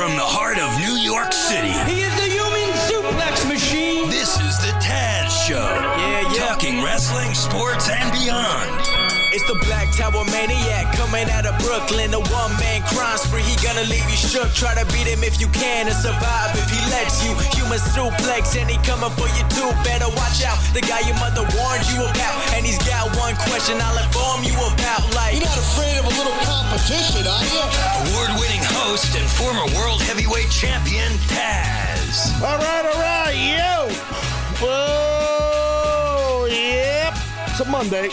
From the heart of New York City, He is the human suplex machine. this is the Taz Show. Yeah, yeah. Talking wrestling, sports, and beyond. It's the Black Tower Maniac coming out of Brooklyn. A one man crime spree. He gonna leave you shook. Try to beat him if you can and survive if he lets you. Human suplex and he coming for you too. Better watch out. The guy your mother warned you about. And he's got one question I'll inform you about. Like, You're not afraid of a little competition, are you? Award winning host and former world heavyweight champion, Taz. All right, all right, yo. Oh, yep. It's a Monday.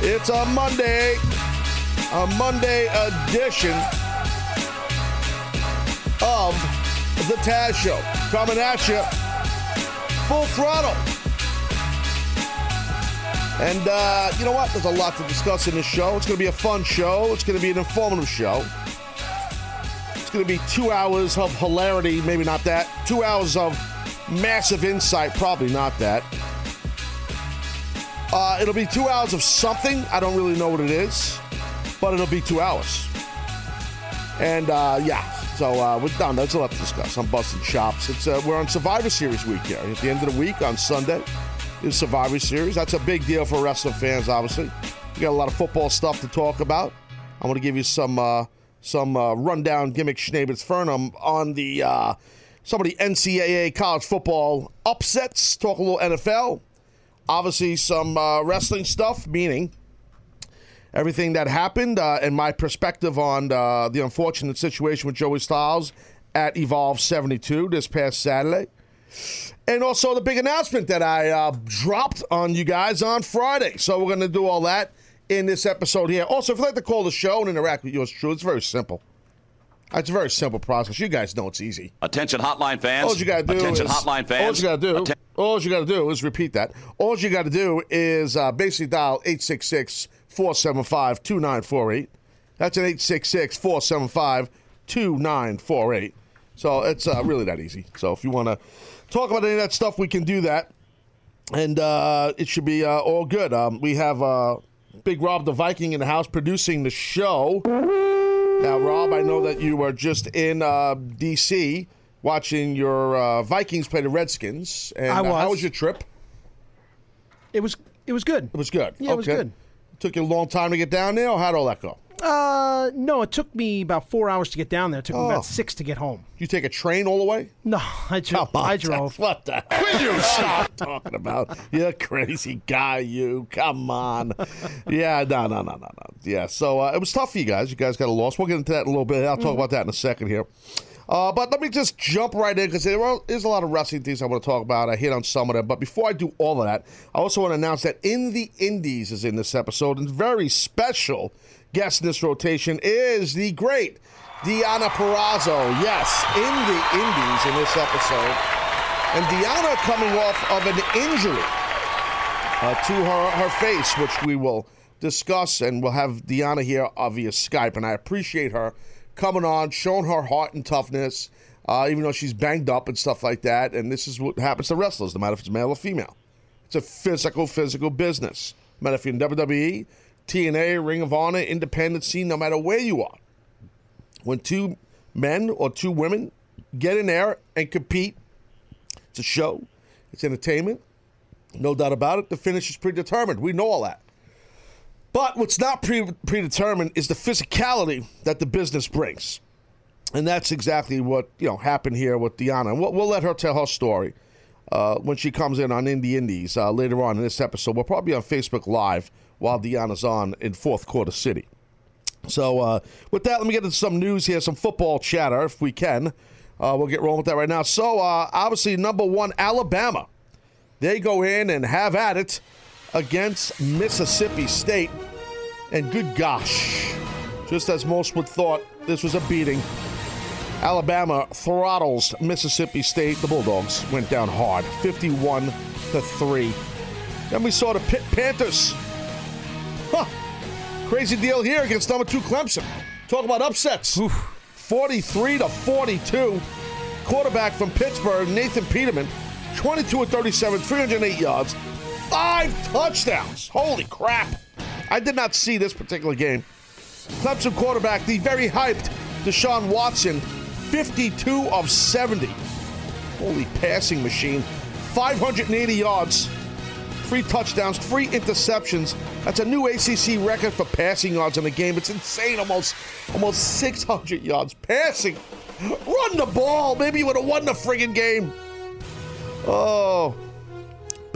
It's a Monday. A Monday edition of the Taz Show. Coming at you full throttle. And uh, you know what? There's a lot to discuss in this show. It's going to be a fun show. It's going to be an informative show. It's going to be two hours of hilarity, maybe not that. Two hours of massive insight, probably not that. Uh, it'll be two hours of something. I don't really know what it is, but it'll be two hours. And uh, yeah, so uh, we're done. There's a lot to discuss. I'm busting chops. It's uh, we're on Survivor Series week here. At the end of the week on Sunday is Survivor Series. That's a big deal for wrestling fans, obviously. We got a lot of football stuff to talk about. I'm going to give you some uh, some uh, rundown gimmick schnabbits Fernum on the some of the NCAA college football upsets. Talk a little NFL. Obviously, some uh, wrestling stuff, meaning everything that happened uh, and my perspective on uh, the unfortunate situation with Joey Styles at Evolve 72 this past Saturday. And also the big announcement that I uh, dropped on you guys on Friday. So we're going to do all that in this episode here. Also, if you'd like to call the show and interact with yours truly, it's very simple. It's a very simple process. You guys know it's easy. Attention hotline fans. All you gotta do Attention is hotline fans. All you gotta do. Atten- all you gotta do is repeat that. All you gotta do is uh, basically dial 866-475-2948. That's an 866-475-2948. So it's uh, really that easy. So if you want to talk about any of that stuff, we can do that, and uh, it should be uh, all good. Um, we have uh, Big Rob the Viking in the house producing the show. Now, Rob, I know that you were just in uh, D.C. watching your uh, Vikings play the Redskins. And I uh, how was. was your trip? It was it was good. It was good. Yeah, it was good. Took you a long time to get down there, or how'd all that go? Uh, no, it took me about four hours to get down there. It took me Oh. about six to get home. You take a train all the way? No, I, dro- Come on, I drove. What the? Will you stop talking about? You crazy guy, you. Come on. Yeah, no, no, no, no, no. Yeah, so uh, it was tough for you guys. You guys got a loss. We'll get into that in a little bit. I'll talk about that in a second here. Uh, but let me just jump right in because there is a lot of wrestling things I want to talk about. I hit on some of them. But before I do all of that, I also want to announce that In the Indies is in this episode. And very special guest in this rotation is the great Deonna Purrazzo. Yes, in the Indies in this episode. And Deonna coming off of an injury uh, to her, her face, which we will discuss, and we'll have Diana here via Skype. And I appreciate her coming on, showing her heart and toughness, uh, even though she's banged up and stuff like that. And this is what happens to wrestlers, no matter if it's male or female. It's a physical, physical business. No matter if you're in WWE, TNA, Ring of Honor, independent scene, no matter where you are. When two men or two women get in there and compete, it's a show, it's entertainment, no doubt about it. The finish is predetermined. We know all that. But what's not pre- predetermined is the physicality that the business brings. And that's exactly what you know happened here with Deonna. And we'll, we'll let her tell her story uh, when she comes in on Indie Indies uh, later on in this episode. We'll probably be on Facebook Live while Deonna's on in Fourth Quarter City. So uh, with that, let me get into some news here, some football chatter, if we can. Uh, we'll get rolling with that right now. So uh, obviously, number one, Alabama. They go in and have at it against Mississippi State. And good gosh, just as most would thought, this was a beating. Alabama throttles Mississippi State. The Bulldogs went down hard, 51 to 3. Then we saw the Pitt Panthers. Huh. Crazy deal here against number two Clemson. Talk about upsets. 43 to 42. Quarterback from Pittsburgh, Nathan Peterman, 22 and 37, 308 yards, five touchdowns. Holy crap. I did not see this particular game. Clemson quarterback, the very hyped Deshaun Watson, 52 of 70. Holy passing machine. 580 yards, three touchdowns, three interceptions. That's a new ACC record for passing yards in a game. It's insane. Almost, almost 600 yards passing. Run the ball. Maybe you would have won the friggin' game. Oh,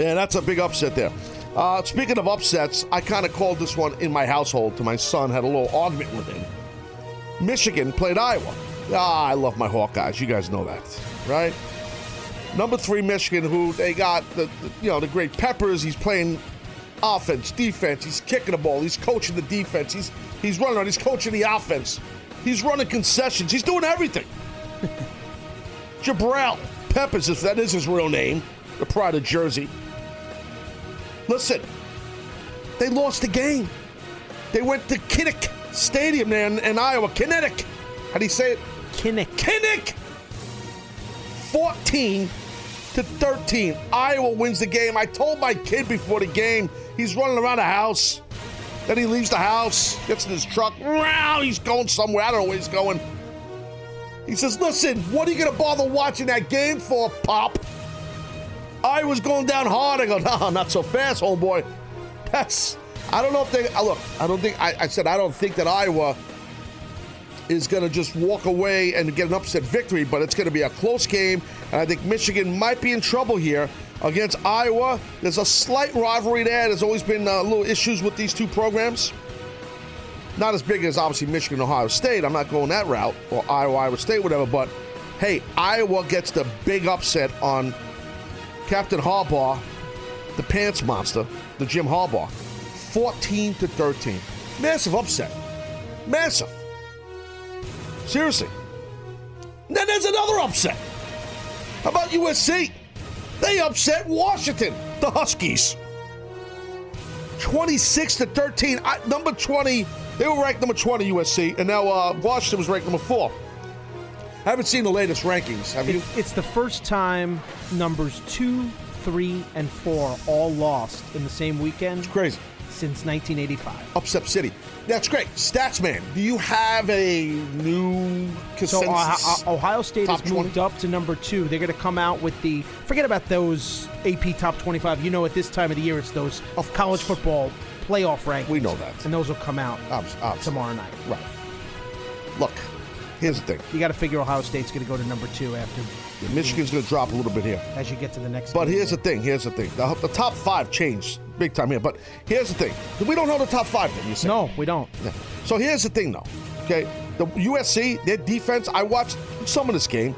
man, that's a big upset there. Uh, speaking of upsets, I kind of called this one in my household to my son, had a little argument with him. Michigan played Iowa. Ah, I love my Hawkeyes. You guys know that, right? Number three, Michigan, who they got the, the you know the great Peppers. He's playing offense, defense. He's kicking the ball. He's coaching the defense. He's he's running on. He's coaching the offense. He's running concessions. He's doing everything. Jabril Peppers, if that is his real name, the pride of Jersey. Listen, they lost the game. They went to Kinnick Stadium there in, in Iowa. Kinetic. How do you say it? Kinnick. Kinnick. 14 to 13. Iowa wins the game. I told my kid before the game, he's running around the house. Then he leaves the house, gets in his truck. Wow, he's going somewhere. I don't know where he's going. He says, Listen, what are you going to bother watching that game for, Pop? I was going down hard. I go, No, not so fast, homeboy. That's, I don't know if they, uh, look, I don't think, I, I said, I don't think that Iowa is going to just walk away and get an upset victory, but it's going to be a close game. And I think Michigan might be in trouble here against Iowa. There's a slight rivalry there. There's always been uh, little issues with these two programs. Not as big as obviously Michigan, Ohio State. I'm not going that route, or Iowa, Iowa State, whatever. But hey, Iowa gets the big upset on Captain Harbaugh, the pants monster, the Jim Harbaugh, 14 to 13. Massive upset. Massive. Seriously. Then there's another upset. How about USC? They upset Washington, the Huskies. 26 to 13. I, number 20, they were ranked number 20 USC, and now uh, Washington was ranked number four. I haven't seen the latest rankings. Have you? It's the first time numbers two, three, and four all lost in the same weekend It's Crazy. since 1985. Upset City. That's great. Statsman, do you have a new So consensus? Ohio, Ohio State Top has moved 20? up to number two. They're going to come out with the forget about those AP top 25. You know, at this time of the year, it's those Of college football playoff rankings. We know that. and those will come out obs- tomorrow night. Right. Look, here's the thing. You got to figure Ohio State's going to go to number two after Michigan's going to drop a little bit here. as you get to the next. But here's the thing. Here's the thing. The, the top five changed big time here. But here's the thing. We don't know the top five. Then you say no, we don't. Yeah. So here's the thing, though. Okay, the USC, their defense. I watched some of this game.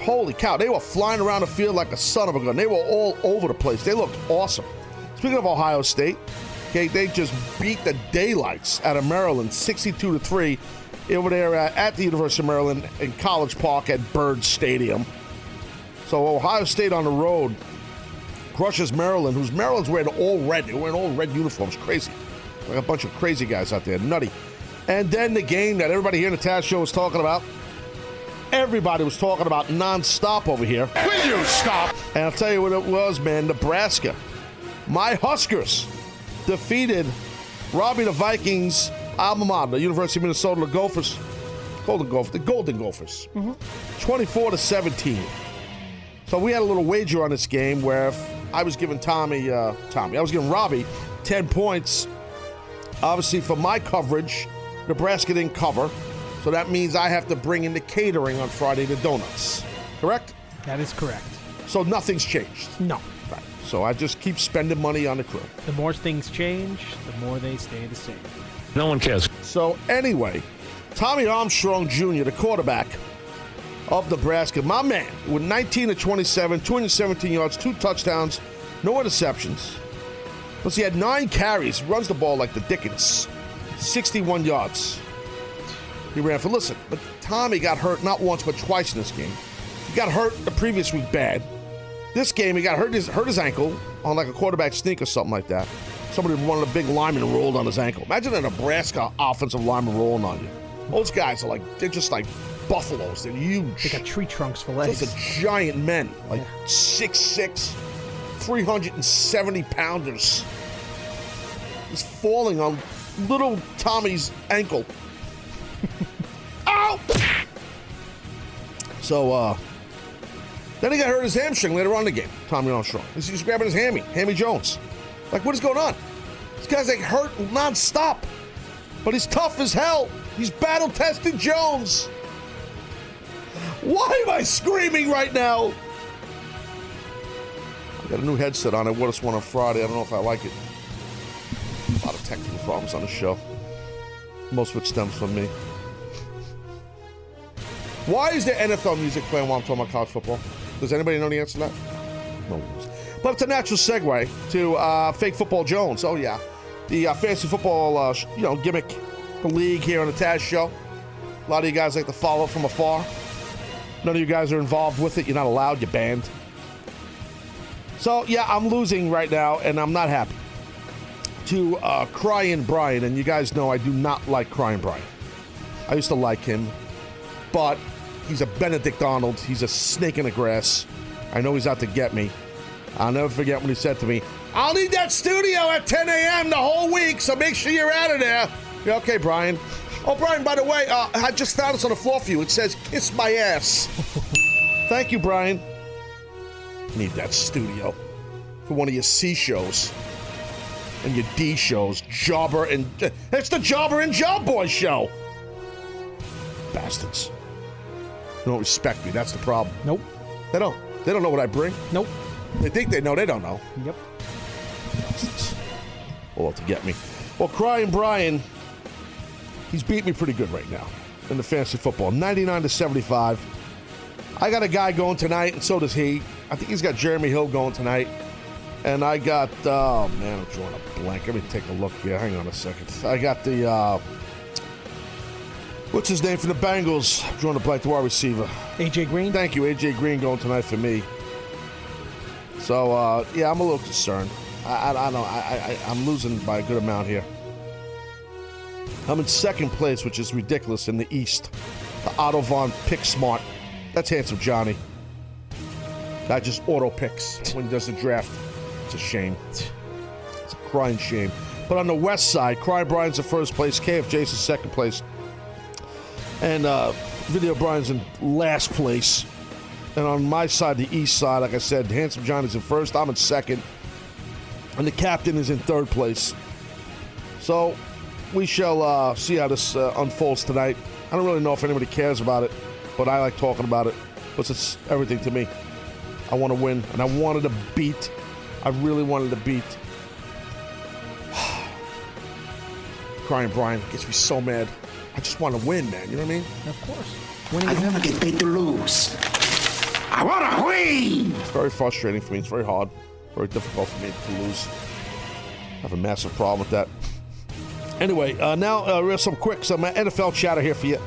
Holy cow! They were flying around the field like a son of a gun. They were all over the place. They looked awesome. Speaking of Ohio State, okay, they just beat the daylights out of Maryland, sixty-two to three, over there at the University of Maryland in College Park at Byrd Stadium. So Ohio State on the road crushes Maryland, who's Maryland's wearing all red. They're wearing all red uniforms. Crazy. Like a bunch of crazy guys out there. Nutty. And then the game that everybody here in the Taz Show was talking about. Everybody was talking about nonstop over here. Will you stop? And I'll tell you what it was, man. Nebraska. My Huskers defeated Robbie the Vikings alma mater, the University of Minnesota, the Gophers. Golden Gophers, the Golden Gophers. 24 to 17. So we had a little wager on this game where I was giving Tommy, uh, Tommy, I was giving Robbie 10 points. Obviously, for my coverage, Nebraska didn't cover. So that means I have to bring in the catering on Friday, the donuts. Correct? That is correct. So nothing's changed. No. Right. So I just keep spending money on the crew. The more things change, the more they stay the same. No one cares. So anyway, Tommy Armstrong Jr., the quarterback of Nebraska, my man, with 19 to 27, 217 yards, two touchdowns, no interceptions. Plus, he had nine carries, runs the ball like the Dickens, 61 yards. He ran for listen, but Tommy got hurt not once but twice in this game. He got hurt the previous week bad. This game, he got hurt his hurt his ankle on like a quarterback sneak or something like that. Somebody, one of the big linemen, rolled on his ankle. Imagine a Nebraska offensive lineman rolling on you. Those guys are like they're just like buffaloes. They're huge. They got tree trunks for Those legs. are giant men, like six six, 370 pounders. He's falling on little Tommy's ankle. Ow! So, uh, then he got hurt his hamstring later on in the game. Tommy Armstrong. He's, just grabbing his hammy, Hammy Jones. Like, what is going on? This guy's like hurt nonstop, but he's tough as hell. He's battle tested Jones. Why am I screaming right now? I got a new headset on. I wore this one on Friday. I don't know if I like it. A lot of technical problems on the show. Most of it stems from me. Why is there NFL music playing while I'm talking about college football? Does anybody know the answer to that? No. But it's a natural segue to uh, fake football Jones. Oh yeah, the uh, fantasy football, uh, you know, gimmick, league here on the Taz Show. A lot of you guys like to follow from afar. None of you guys are involved with it. You're not allowed. You're banned. So yeah, I'm losing right now, and I'm not happy. To uh, Crying Brian, and you guys know I do not like Crying Brian. I used to like him, but he's a Benedict Arnold. He's a snake in the grass. I know he's out to get me. I'll never forget when he said to me, I'll need that studio at 10 a.m. the whole week, so make sure you're out of there. Yeah, okay, Brian. Oh, Brian, by the way, uh, I just found this on the floor for you. It says, kiss my ass. Thank you, Brian. Need that studio for one of your C shows and your D shows. Jobber and. It's the Jobber and Job Boy show. Bastards. They don't respect me. That's the problem. Nope. They don't. They don't know what I bring. Nope. They think they know. They don't know. Yep. All to get me. Well, Crying Brian, he's beat me pretty good right now in the fantasy football. 99 to 75. I got a guy going tonight, and so does he. I think he's got Jeremy Hill going tonight. And I got, oh man, I'm drawing a blank. Let me take a look here. Hang on a second. I got the, uh, what's his name from the Bengals? I'm drawing a blank, the wide receiver. AJ Green. Thank you, AJ Green going tonight for me. So uh, yeah, I'm a little concerned. I, I, I don't. I, I, I'm losing by a good amount here. I'm in second place, which is ridiculous in the East. The Otto Von Pick Smart. That's handsome Johnny. That just auto picks when he does the draft. It's a shame. It's a crying shame. But on the West side, Cry Brian's in first place, KFJ's in second place, and uh, Video Brian's in last place. And on my side, the East side, like I said, Handsome Johnny's in first. I'm in second, and the captain is in third place. So we shall uh, see how this uh, unfolds tonight. I don't really know if anybody cares about it, but I like talking about it because it's everything to me. I want to win, and I wanted to beat. I really wanted to beat. Crying Brian gets me so mad. I just want to win, man. You know what I mean? Of course. Winning I is never get paid to lose. I want to win! It's very frustrating for me. It's very hard, very difficult for me to lose. I have a massive problem with that. Anyway, uh, now uh, some quick some NFL chatter here for you.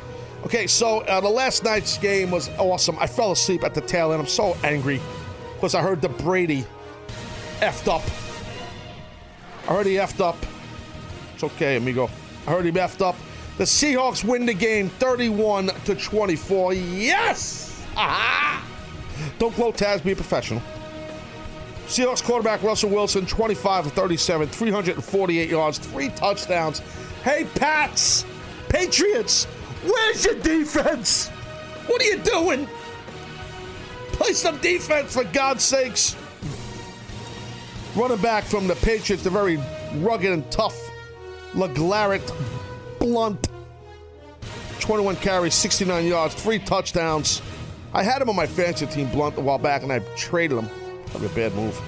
Okay, so uh, the last night's game was awesome. I fell asleep at the tail end. I'm so angry because I heard the Brady effed up. I heard he effed up. It's okay, amigo. I heard he effed up. The Seahawks win the game 31 to 24. Yes! Aha! Don't gloat, Taz. Be a professional. Seahawks quarterback Russell Wilson, 25 of 37, 348 yards, three touchdowns. Hey, Pats, Patriots, where's your defense? What are you doing? Play some defense, for God's sakes. Running back from the Patriots, the very rugged and tough LeGarrette Blunt. 21 carries, 69 yards, three touchdowns. I had him on my fantasy team, Blunt, a while back, and I traded him. Probably a bad move.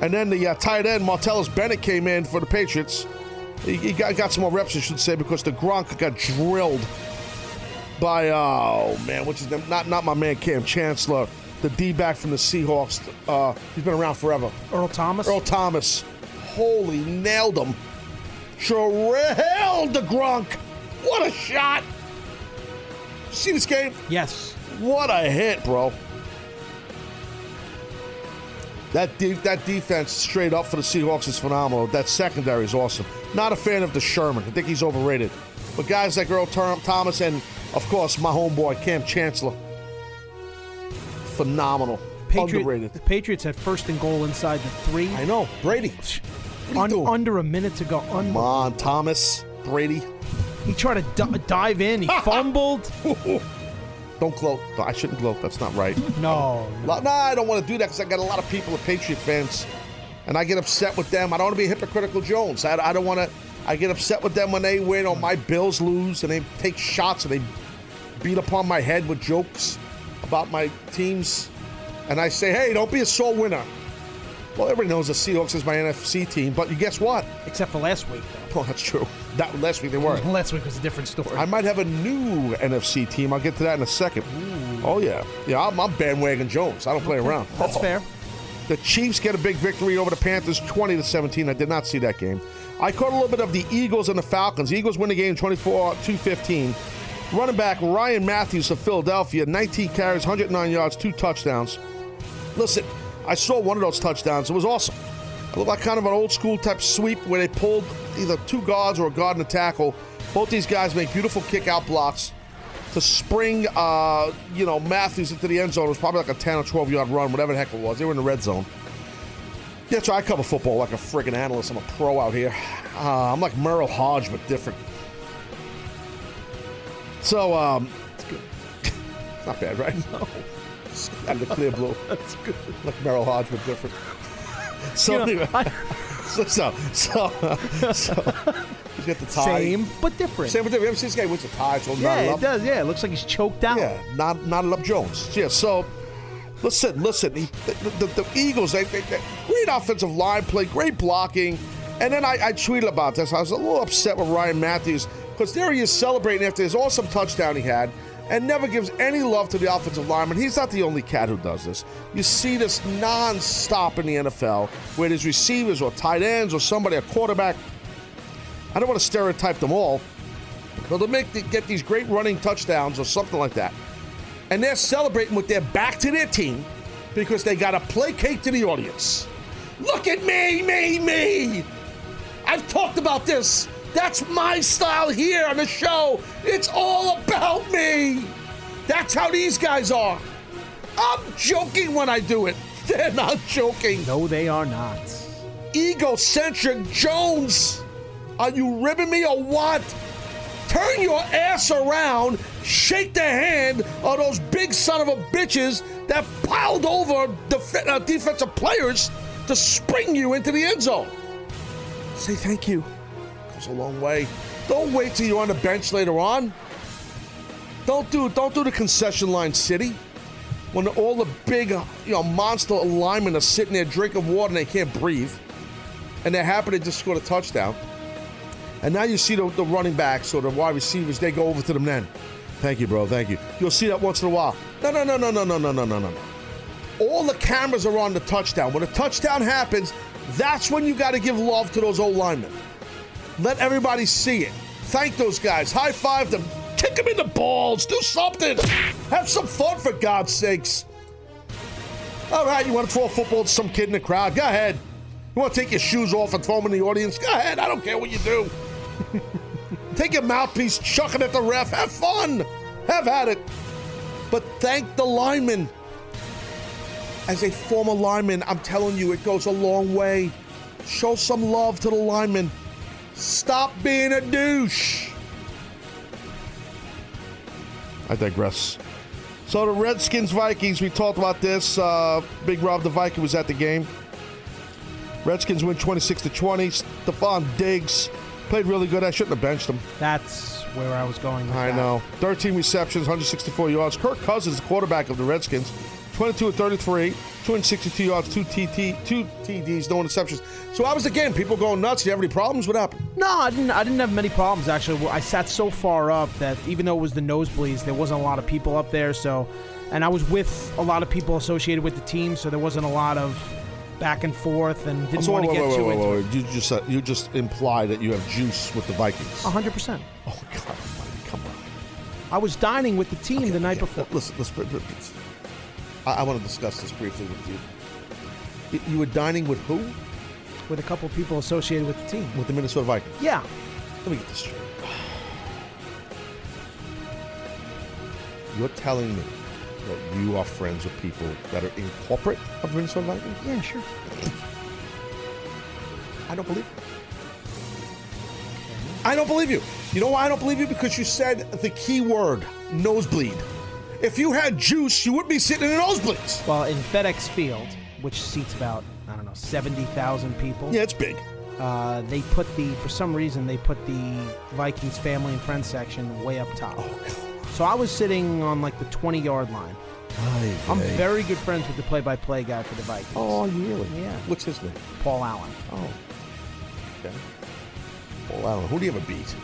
And then the uh, tight end, Martellus Bennett, came in for the Patriots. He, he got, got some more reps, I should say, because the Gronk got drilled by, oh man, which is? Not, not my man Kam Chancellor, the D back from the Seahawks. Uh, he's been around forever. Earl Thomas. Earl Thomas. Holy, nailed him. Drilled the Gronk. What a shot. See this game? Yes. What a hit, bro. That de- that defense straight up for the Seahawks is phenomenal. That secondary is awesome. Not a fan of the Sherman. I think he's overrated. But guys like Earl Tom- Thomas and, of course, my homeboy Kam Chancellor, phenomenal. Patriot, Underrated. The Patriots had first and goal inside the three. I know. Brady. What are you Un- under a minute to go. Come on, Thomas. Brady. he tried to d- dive in. He fumbled. Don't gloat. I shouldn't gloat. That's not right. No, Lo- Nah, I don't want to do that because I got a lot of people, are Patriot fans, and I get upset with them. I don't want to be a hypocritical Jones. I, I don't want to. I get upset with them when they win or my Bills lose, and they take shots and they beat upon my head with jokes about my teams. And I say, hey, don't be a sore winner. Well, everybody knows the Seahawks is my NFC team, but you guess what? except for last week. Though. Oh, that's true. That last week they weren't. Last week was a different story. I might have a new NFC team. I'll get to that in a second. Oh yeah, yeah. I'm, I'm bandwagon Jones. I don't play around. That's Oh. fair. The Chiefs get a big victory over the Panthers, 20 to 17. I did not see that game. I caught a little bit of the Eagles and the Falcons. Eagles win the game 24 to 15. Running back Ryan Mathews of Philadelphia, 19 carries, 109 yards, two touchdowns. Listen, I saw one of those touchdowns. It was awesome. It looked like kind of an old school type sweep where they pulled either two guards or a guard and a tackle. Both these guys make beautiful kick out blocks to spring, uh, you know, Mathews into the end zone. It was probably like a 10 or 12 yard run, whatever the heck it was. They were in the red zone. Yeah, so I cover football like a friggin' analyst. I'm a pro out here. Uh, I'm like Merril Hoge, but different. So, um, it's good. not bad, right? No. Out of the clear blue. That's good. Like Merril Hoge, but different. So, You know, anyway, I- so, so, so, so, he's got the tie. same but different. Same with different. You ever see this guy wins the tie? So yeah, it does. Yeah, it looks like he's choked out. Yeah, not knotted up Jones. Yeah, so listen, listen. He, the, the, the Eagles, they, they, they great offensive line play, great blocking, and then I, I tweeted about this. I was a little upset with Ryan Mathews because there he is celebrating after his awesome touchdown he had. And never gives any love to the offensive lineman. He's not the only cat who does this. You see this non-stop in the NFL, where there's receivers or tight ends or somebody, a quarterback. I don't want to stereotype them all, but they'll make the, get these great running touchdowns or something like that and they're celebrating with their back to their team because they got to placate to the audience. Look at me, me, me. I've talked about this. That's my style here on the show. It's all about me. That's how these guys are. I'm joking when I do it. They're not joking. No, they are not. Egocentric Jones. Are you ribbing me or what? Turn your ass around, shake the hand of those big son of a bitches that piled over def- uh, defensive players to spring you into the end zone. Say thank you. Goes a long way. Don't wait till you're on the bench later on. Don't do don't do the concession line city when all the big uh, you know monster linemen are sitting there drinking water and they can't breathe, and they're happy to just score a touchdown. And now you see the, the running backs or the wide receivers, they go over to them then. Thank you, bro. Thank you. You'll see that once in a while. No, no, no, no, no, no, no, no, no, no. All the cameras are on the touchdown. When a touchdown happens, that's when you got to give love to those old linemen. Let everybody see it. Thank those guys. High five them. Kick them in the balls. Do something. Have some fun, for God's sakes. All right, you want to throw a football to some kid in the crowd? Go ahead. You want to take your shoes off and throw them in the audience? Go ahead. I don't care what you do. take your mouthpiece, chuck it at the ref. Have fun. Have at it. But thank the lineman. As a former lineman, I'm telling you, it goes a long way. Show some love to the lineman. Stop being a douche. I digress. So the Redskins Vikings, we talked about this. Uh, Big Rob the Viking was at the game. Redskins win 26 to 20. Stefon Diggs played really good. I shouldn't have benched him. That's where I was going. With I that. know. 13 receptions, 164 yards. Kirk Cousins, the quarterback of the Redskins, 22 of 33, 262 yards, two TT, two TDs, no interceptions. So I was the game. People going nuts. Do you have any problems? What happened? No, I didn't. I didn't have many problems actually. I sat so far up that even though it was the nosebleeds, there wasn't a lot of people up there. So, and I was with a lot of people associated with the team, so there wasn't a lot of back and forth, and didn't So want to wait, get wait, too wait, into wait, it. You just uh, you just imply that you have juice with the Vikings. hundred percent. Oh God, Almighty, come on. I was dining with the team the night Okay, before. Listen, listen, listen. I, I want to discuss this briefly with you. You were dining with who? with a couple people associated with the team. With the Minnesota Vikings. Yeah, Let me get this straight. You're telling me that you are friends with people that are in corporate of Minnesota Vikings? yeah, sure. I don't believe you. I don't believe you. You know why I don't believe you? Because you said the key word, nosebleed. If you had juice, you wouldn't be sitting in the nosebleeds. Well, in FedEx Field, which seats about I don't know seventy thousand people. Yeah, it's big. Uh, they put the for some reason they put the Vikings family and friends section way up top. Oh, So I was sitting on like the twenty yard line. I'm very good friends with the play by play guy for the Vikings. Oh, really? Yeah. What's his name? Paul Allen. Oh. Okay. Paul Allen. Who do you ever beat?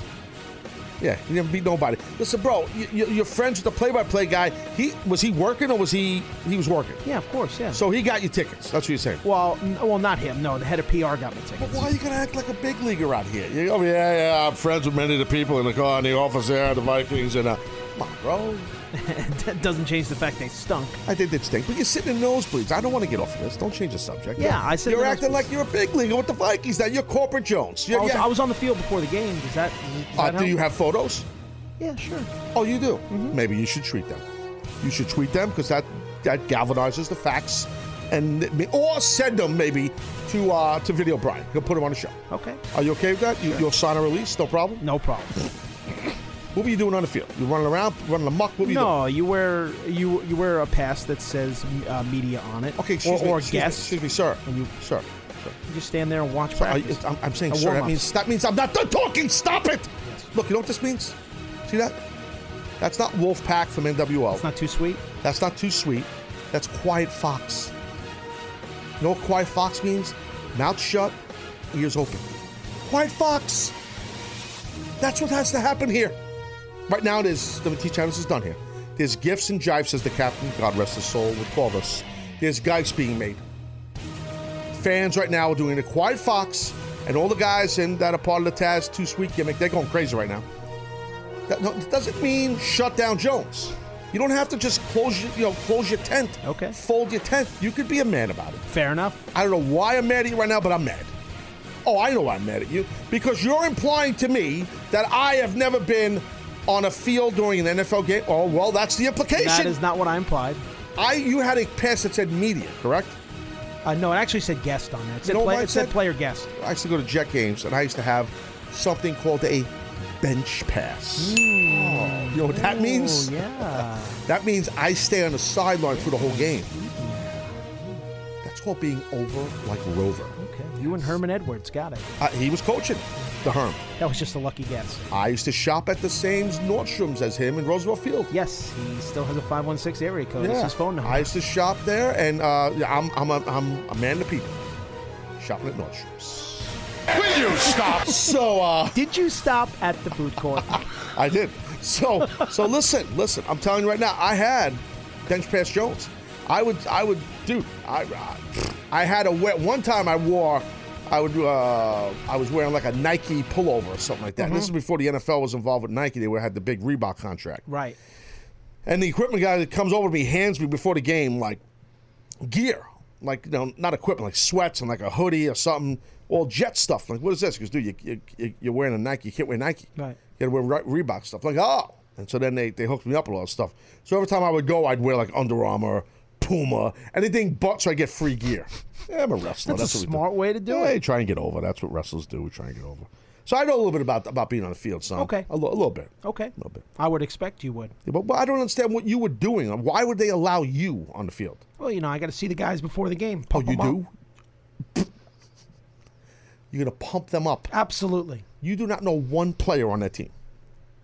Yeah, you never beat nobody. Listen, bro, you, you, you're friends with the play-by-play guy. He was he working or was he he was working? Yeah, of course. Yeah. So he got you tickets. That's what you're saying. well, n- well, not him. No, the head of PR got me tickets. But why are you gonna act like a big leaguer out here? You go, yeah, yeah, I'm friends with many of the people in the car in the office there, at the Vikings, and uh, come on, bro. that doesn't change the fact they stunk. I think they stink. But you're sitting in nosebleeds. I don't want to get off of this. Don't change the subject. Yeah, I said you're the acting like you're a big leaguer with the Vikings. Now you're corporate Jones. I You're, was, yeah. I was on the field before the game. Does that? Does Uh, that do you have photos? Yeah, sure. Oh, you do. Mm-hmm. Maybe you should tweet them. You should tweet them because that that galvanizes the facts, and or send them maybe to uh, to Video Brian. He'll put them on the show. Okay. Are you okay with that? You, You'll sign a release, no problem. No problem. What were you doing on the field? You running around, running amok? What were you doing? No, you wear you you wear a pass that says uh, media on it. Okay, excuse or, me. or excuse me, guest. excuse me, sir. And you- sir. sir. You just stand there and watch I, practice. I'm, I'm saying, A sir. That warm-up. means that means I'm not done talking. Stop it. Look, you know what this means? See that? That's not Wolf Pack from NWO. It's not too sweet. That's not too sweet. That's quiet fox. You know what quiet fox means? Mouth shut, ears open. Quiet fox. That's what has to happen here. Right now, it is. the me teach you how this is done here. There's gifts and jives, says the captain. God rest his soul. Would call us. There's gifts being made. Fans right now are doing the quiet fox, and all the guys in that are part of the Taz Too Sweet gimmick. They're going crazy right now. That no, doesn't mean shut down Jones. You don't have to just close your, you know, close your tent. Okay. Fold your tent. You could be a man about it. Fair enough. I don't know why I'm mad at you right now, but I'm mad. Oh, I know why I'm mad at you because you're implying to me that I have never been on a field during an NFL game. Oh, well, that's the implication. That is not what I implied. I you had a pass that said media, correct? Uh, no, it actually said guest on there. It said, know play, it said player guest. I used to go to Jet games, and I used to have something called a bench pass. Oh, you know what that means? Oh, yeah. That means I stay on the sideline through the whole game. That's called being over like Rover. okay. You and Herman Edwards got it. Uh, he was coaching the Herm. That was just a lucky guess. I used to shop at the same Nordstrom's as him in Roosevelt Field. Yes, he still has a 516 area code. That's his phone number. I used to shop there, and uh, I'm, I'm, a, I'm a man of people. Shopping at Nordstrom's. Will you stop? So, uh, Did you stop at the food court? I did. So, so listen, listen. I'm telling you right now, I had bench pass Jones. I would, I would, dude. I, I, I had a wet, One time I wore, I would, uh, I was wearing like a Nike pullover or something like that. And this is before the NFL was involved with Nike. They were had the big Reebok contract. right. And the equipment guy that comes over to me hands me before the game like gear, like you know, not equipment, like sweats and like a hoodie or something, all jet stuff. Like, what is this? Because dude, you, you, you're wearing a Nike. You can't wear Nike. Right. You got to wear Re- Reebok stuff. Like, oh. And so then they they hooked me up with all that stuff. So every time I would go, I'd wear like Under Armour, Puma, anything but so I get free gear. Yeah, I'm a wrestler. That's, That's, a what we do. smart way to do Yeah, you it. try and get over. That's what wrestlers do. We try and get over. So I know a little bit about about being on the field, son. Okay. a, little bit. Okay. A little bit. I would expect you would. Yeah, but, but I don't understand what you were doing. Why would they allow you on the field? Well, you know, I got to see the guys before the game. Oh, Pump you 'em up. do? You're going to pump them up. Absolutely. You do not know one player on that team.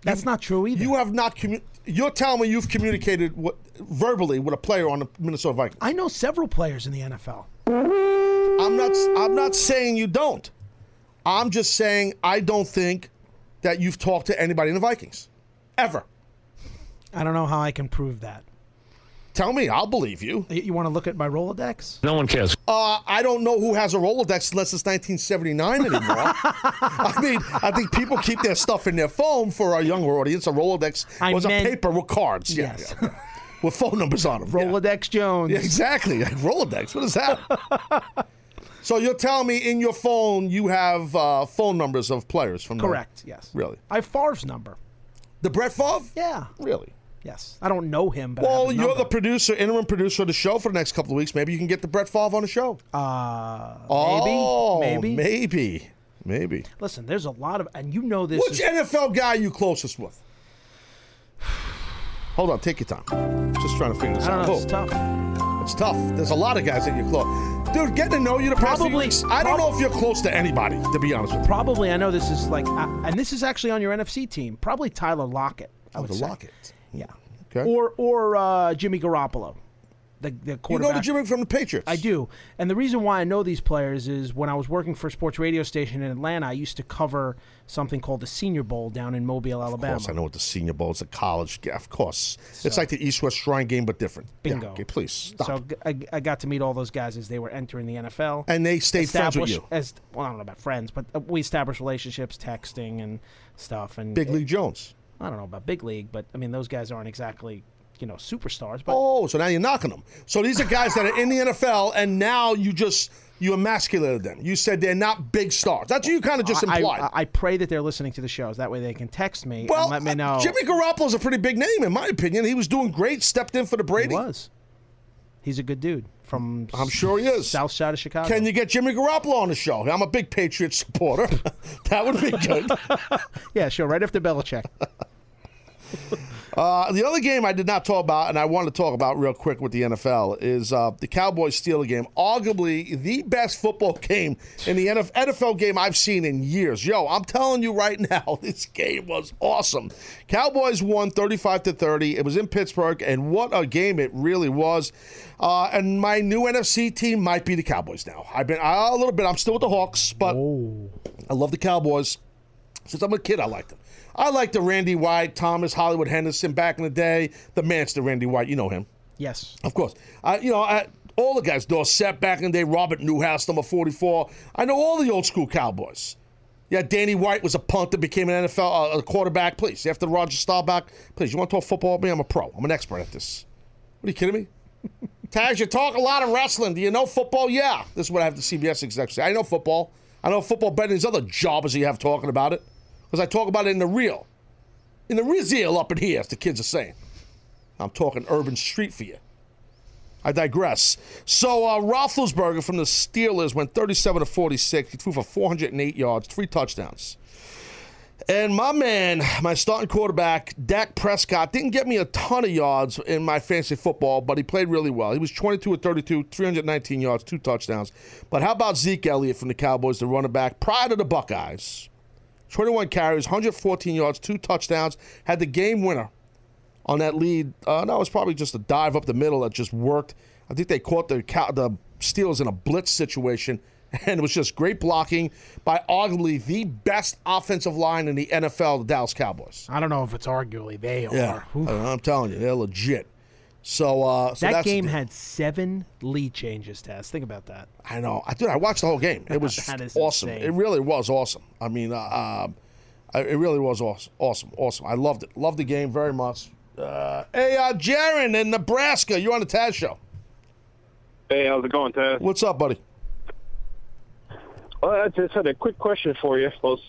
That's not true either. You have not commu- You're telling me you've communicated what, verbally with a player on the Minnesota Vikings. I know several players in the NFL. I'm not. I'm not saying you don't. I'm just saying I don't think that you've talked to anybody in the Vikings, ever. I don't know how I can prove that. Tell me, I'll believe you. You, you want to look at my Rolodex? No one cares. Uh, I don't know who has a Rolodex unless it's 1979 anymore. I mean, I think people keep their stuff in their phone for our younger audience. A Rolodex I was meant- a paper with cards. Yeah, Yes. yeah, yeah. with phone numbers on them. Yeah. Rolodex Jones. Yeah, exactly. Like Rolodex. What is that? so you're telling me in your phone you have uh, phone numbers of players from the- Correct. Yes. Really? I have Favre's number. the Brett Favre? Yeah. Really? Yes. I don't know him, but I Well, you're the producer, interim producer of the show for the next couple of weeks. Maybe you can get the Brett Favre on the show. Uh, oh, maybe. Maybe. maybe, maybe. Listen, there's a lot of, and you know this. Which is, NFL guy are you closest with? Hold on, take your time. Just trying to figure this out. know. It's tough. It's tough. There's a lot of guys in your club. Dude, getting to know you the past Probably- weeks, I don't know if you're close to anybody, to be honest with you. Probably, I know this is like, uh, and this is actually on your NFC team. Probably Tyler Lockett. I Oh, would the say. Lockett. Yeah. Okay. Or or uh, Jimmy Garoppolo, the the you know the Jimmy from the Patriots. I do. And the reason why I know these players is when I was working for a sports radio station in Atlanta, I used to cover something called the Senior Bowl down in Mobile, Alabama. Of course, I know what the Senior Bowl is. A college, yeah, of course. it's like the East West Shrine game, but different. Yeah, Bingo. okay, please stop. So I, I, got to meet all those guys as they were entering the NFL. and they stayed friends with you. As well, I don't know about friends, but uh, we established relationships, texting and stuff. And Big League Jones. I don't know about big league, but I mean those guys aren't exactly you know superstars. But Oh, so now you're knocking them. So these are guys that are in the NFL, and now you just you emasculated them. You said they're not big stars. That's what you kind of just I, implied. I, I pray that they're listening to the shows. That way they can text me well, and let me know. uh, Jimmy Garoppolo's a pretty big name, in my opinion. He was doing great. Stepped in for the Brady. he was. He's a good dude from. I'm sure he is. South side of Chicago. Can you get Jimmy Garoppolo on the show? I'm a big Patriot supporter. that would be good. Yeah, sure. Right after Belichick. Uh, the other game I did not talk about, and I want to talk about real quick with the NFL, is uh, the Cowboys Steeler game. Arguably the best football game in the NFL game I've seen in years. Yo, I'm telling you right now, this game was awesome. Cowboys won 35 to 30. It was in Pittsburgh, and what a game it really was. Uh, and my new NFC team might be the Cowboys now. I've been uh, a little bit. I'm still with the Hawks, but I love the Cowboys. Since I'm a kid, I liked them. I liked the Randy White, Thomas, Hollywood Henderson back in the day. The Manster Randy White, you know him, Yes. of course. I, you know, I, all the guys, Dorsett back in the day, Robert Newhouse, number 44. I know all the old school Cowboys. Yeah, Danny White was a punter, became an NFL uh, quarterback. Please, after Roger Staubach, please, you want to talk football with me? I'm a pro. I'm an expert at this. What are you kidding me? Taz, you talk a lot of wrestling. Do you know football? Yeah. This is what I have to CBS execs say. I know football. I know football betting is other jobbers you have talking about it. Because I talk about it in the real. In the real up in here, as the kids are saying. I'm talking urban street for you. I digress. So uh, Roethlisberger from the Steelers went 37 to 46. He threw for 408 yards, three touchdowns. And my man, my starting quarterback, Dak Prescott, didn't get me a ton of yards in my fantasy football, but he played really well. He was 22 of 32, 319 yards, two touchdowns. But how about Zeke Elliott from the Cowboys, the running back, prior to the Buckeyes? 21 carries, 114 yards, two touchdowns, had the game winner on that lead. Uh, no, it was probably just a dive up the middle that just worked. I think they caught the the Steelers in a blitz situation, and it was just great blocking by arguably the best offensive line in the NFL, the Dallas Cowboys. I don't know if it's arguably they are. Oof. I- I'm telling you, they're legit. So, uh, so that that's game had seven lead changes, Taz. Think about that. I know. I dude, I watched the whole game. It was awesome. insane. It really was awesome. I mean, uh, I- it really was awesome. Awesome. Awesome. I loved it. Loved the game very much. Uh, hey, uh, Jaron in Nebraska, you're on the Taz show. Hey, how's it going, Taz? What's up, buddy? Well, I just had a quick question for you. Well,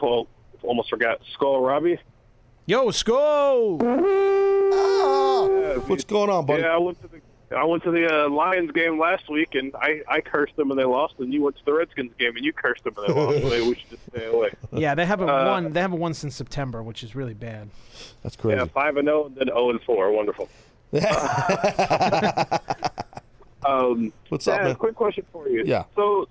well almost forgot. Skol Robbie. Yo, Skol! What's going on, buddy? Yeah, I went to the I went to the uh, Lions game last week, and I, I cursed them and they lost. And you went to the Redskins game and you cursed them and they lost. so we should just stay away. Yeah, they haven't Uh, won. They haven't won since September, which is really bad. That's crazy. Yeah, five and zero, and then zero and four. Wonderful. um, What's up, yeah, man? quick question for you. Yeah. So,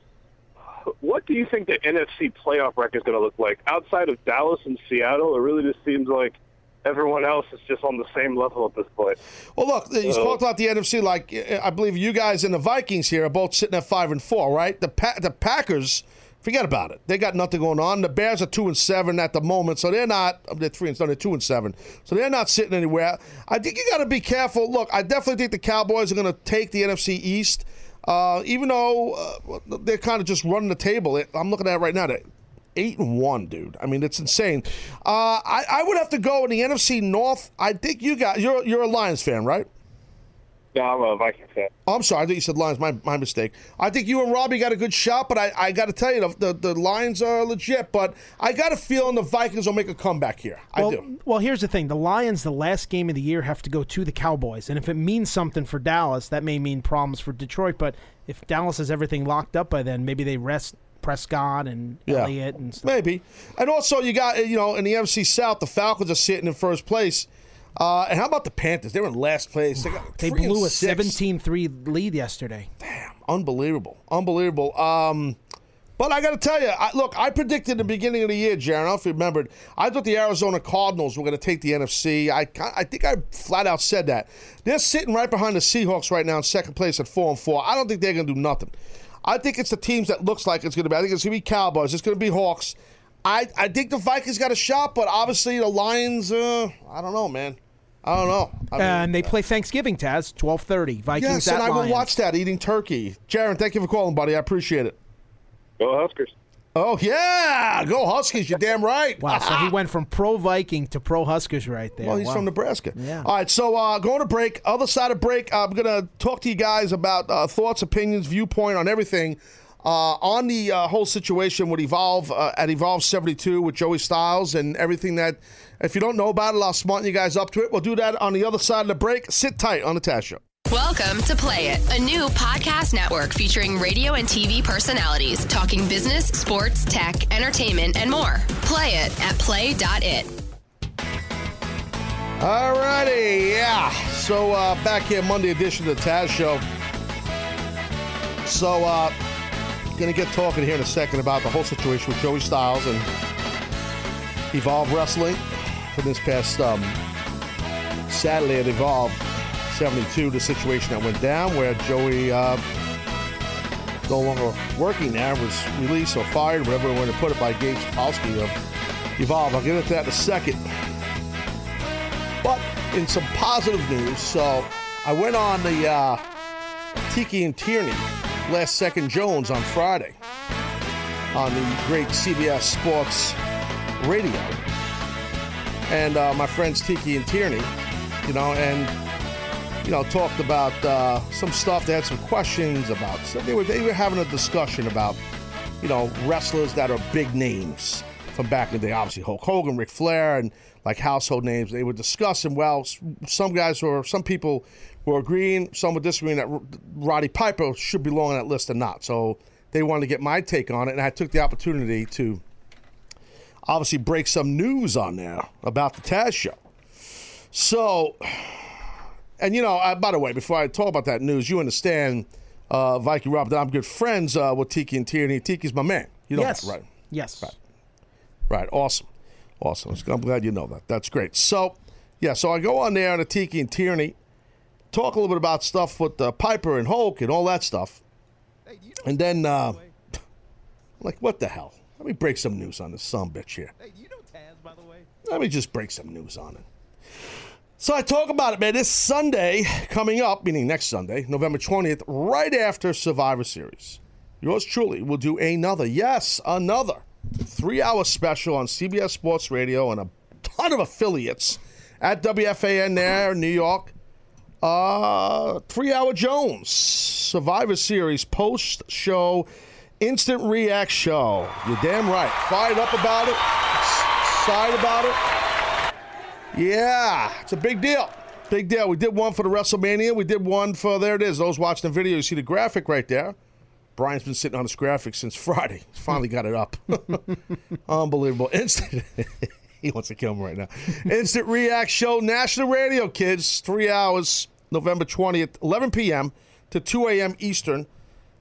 what do you think the NFC playoff record is going to look like outside of Dallas and Seattle? It really just seems like everyone else is just on the same level at this point. Well, look, you So- talked about the NFC. Like I believe you guys and the Vikings here are both sitting at five and four, right? The pa- the Packers, forget about it. They got nothing going on. The Bears are two and seven at the moment, so they're not. They're three and no, they're two and seven, so they're not sitting anywhere. I think you got to be careful. Look, I definitely think the Cowboys are going to take the NFC East. Uh, even though uh, they're kind of just running the table, I'm looking at right now. They're eight and one, dude. I mean, it's insane. Uh, I, I would have to go in the NFC North. I think you got you're you're a Lions fan, right? No, I'm a Vikings fan. Oh, I'm sorry. I think you said Lions. My, my mistake. I think you and Robbie got a good shot, but I, I got to tell you, the, the, the Lions are legit. But I got a feeling the Vikings will make a comeback here. Well, I do. well, here's the thing: the Lions, the last game of the year, have to go to the Cowboys, and if it means something for Dallas, that may mean problems for Detroit. But if Dallas has everything locked up by then, maybe they rest Prescott and Yeah. Elliott and stuff. Maybe. And also, you got, you know, in the NFC South, the Falcons are sitting in first place. Uh, and how about the Panthers? They were in last place. They, They blew a six. 17-3 lead yesterday. Damn, unbelievable. Unbelievable. Um, but I got to tell you, I, look, I predicted at the beginning of the year, Jaron, I don't know if you remembered, I thought the Arizona Cardinals were going to take the NFC. I, I think I flat out said that. They're sitting right behind the Seahawks right now in second place at 4 and 4. I don't think they're going to do nothing. I think it's the teams that looks like it's going to be. I think it's going to be Cowboys. It's going to be Hawks. I, I think the Vikings got a shot, but obviously the Lions, uh, I don't know, man. I don't know. I mean, and they play Thanksgiving, Taz, 12:30. Vikings yes, and I will watch that eating turkey. Jaron, thank you for calling, buddy. I appreciate it. Go Huskers. Oh yeah, go Huskies! You're damn right. Wow, so he went from pro Viking to pro Huskers right there. Well, he's Wow. from Nebraska. Yeah. All right, so uh, going to break. Other side of break, I'm going to talk to you guys about uh, thoughts, opinions, viewpoint on everything uh, on the uh, whole situation with Evolve uh, at Evolve 72 with Joey Styles and everything that. If you don't know about it, I'll smarten you guys up to it. We'll do that on the other side of the break. Sit tight on the Taz Show. Welcome to Play It, a new podcast network featuring radio and TV personalities talking business, sports, tech, entertainment, and more. Play it at play.it. All righty, yeah. So uh, back here, Monday edition of the Taz Show. So, uh, gonna get talking here in a second about the whole situation with Joey Styles and Evolve Wrestling for this past um, Saturday at Evolve 72. The situation that went down where Joey uh, no longer working there was released or fired, whatever we want to put it, by Gabe Sapolsky of Evolve. I'll get into that in a second. But in some positive news, so I went on the uh, Tiki and Tierney Last Second Jones on Friday on the great CBS Sports Radio. And uh, my friends Tiki and Tierney, you know, and you know, talked about uh, some stuff. They had some questions about. So they were they were having a discussion about, you know, wrestlers that are big names from back in the day. Obviously, Hulk Hogan, Ric Flair, and like household names. They were discussing. Well, some guys were, some people were agreeing, some were disagreeing that Roddy Piper should belong on that list or not. So they wanted to get my take on it, and I took the opportunity to obviously break some news on there about the Taz show. So and you know, uh, by the way, before I talk about that news, you understand, uh, Viking Rob, that I'm good friends uh, with Tiki and Tierney. Tiki's my man. You know yes. that, right? Yes. Right. Right. Awesome. Awesome. I'm glad you know that. That's great. So, yeah, so I go on there on the Tiki and Tierney, talk a little bit about stuff with uh, Piper and Hulk and all that stuff. And then, uh, like, what the hell? Let me break some news on this son bitch here. Hey, you know Taz, by the way? Let me just break some news on it. So I talk about it, man. This Sunday coming up, meaning next Sunday, November 20th, right after Survivor Series. Yours truly will do another, yes, another three hour special on CBS Sports Radio and a ton of affiliates at WFAN there in New York. Uh, three hour Jones Survivor Series post show instant react show. You're damn right. Fired up about it, excited about it. Yeah, it's a big deal. Big deal. We did one for the WrestleMania. We did one for, there it is. Those watching the video, you see the graphic right there. Brian's been sitting on this graphic since Friday. He's finally got it up. Unbelievable. Instant. he wants to kill me right now. Instant React Show, National Radio, kids. Three hours, November 20th, 11 p.m. to 2 a.m. Eastern,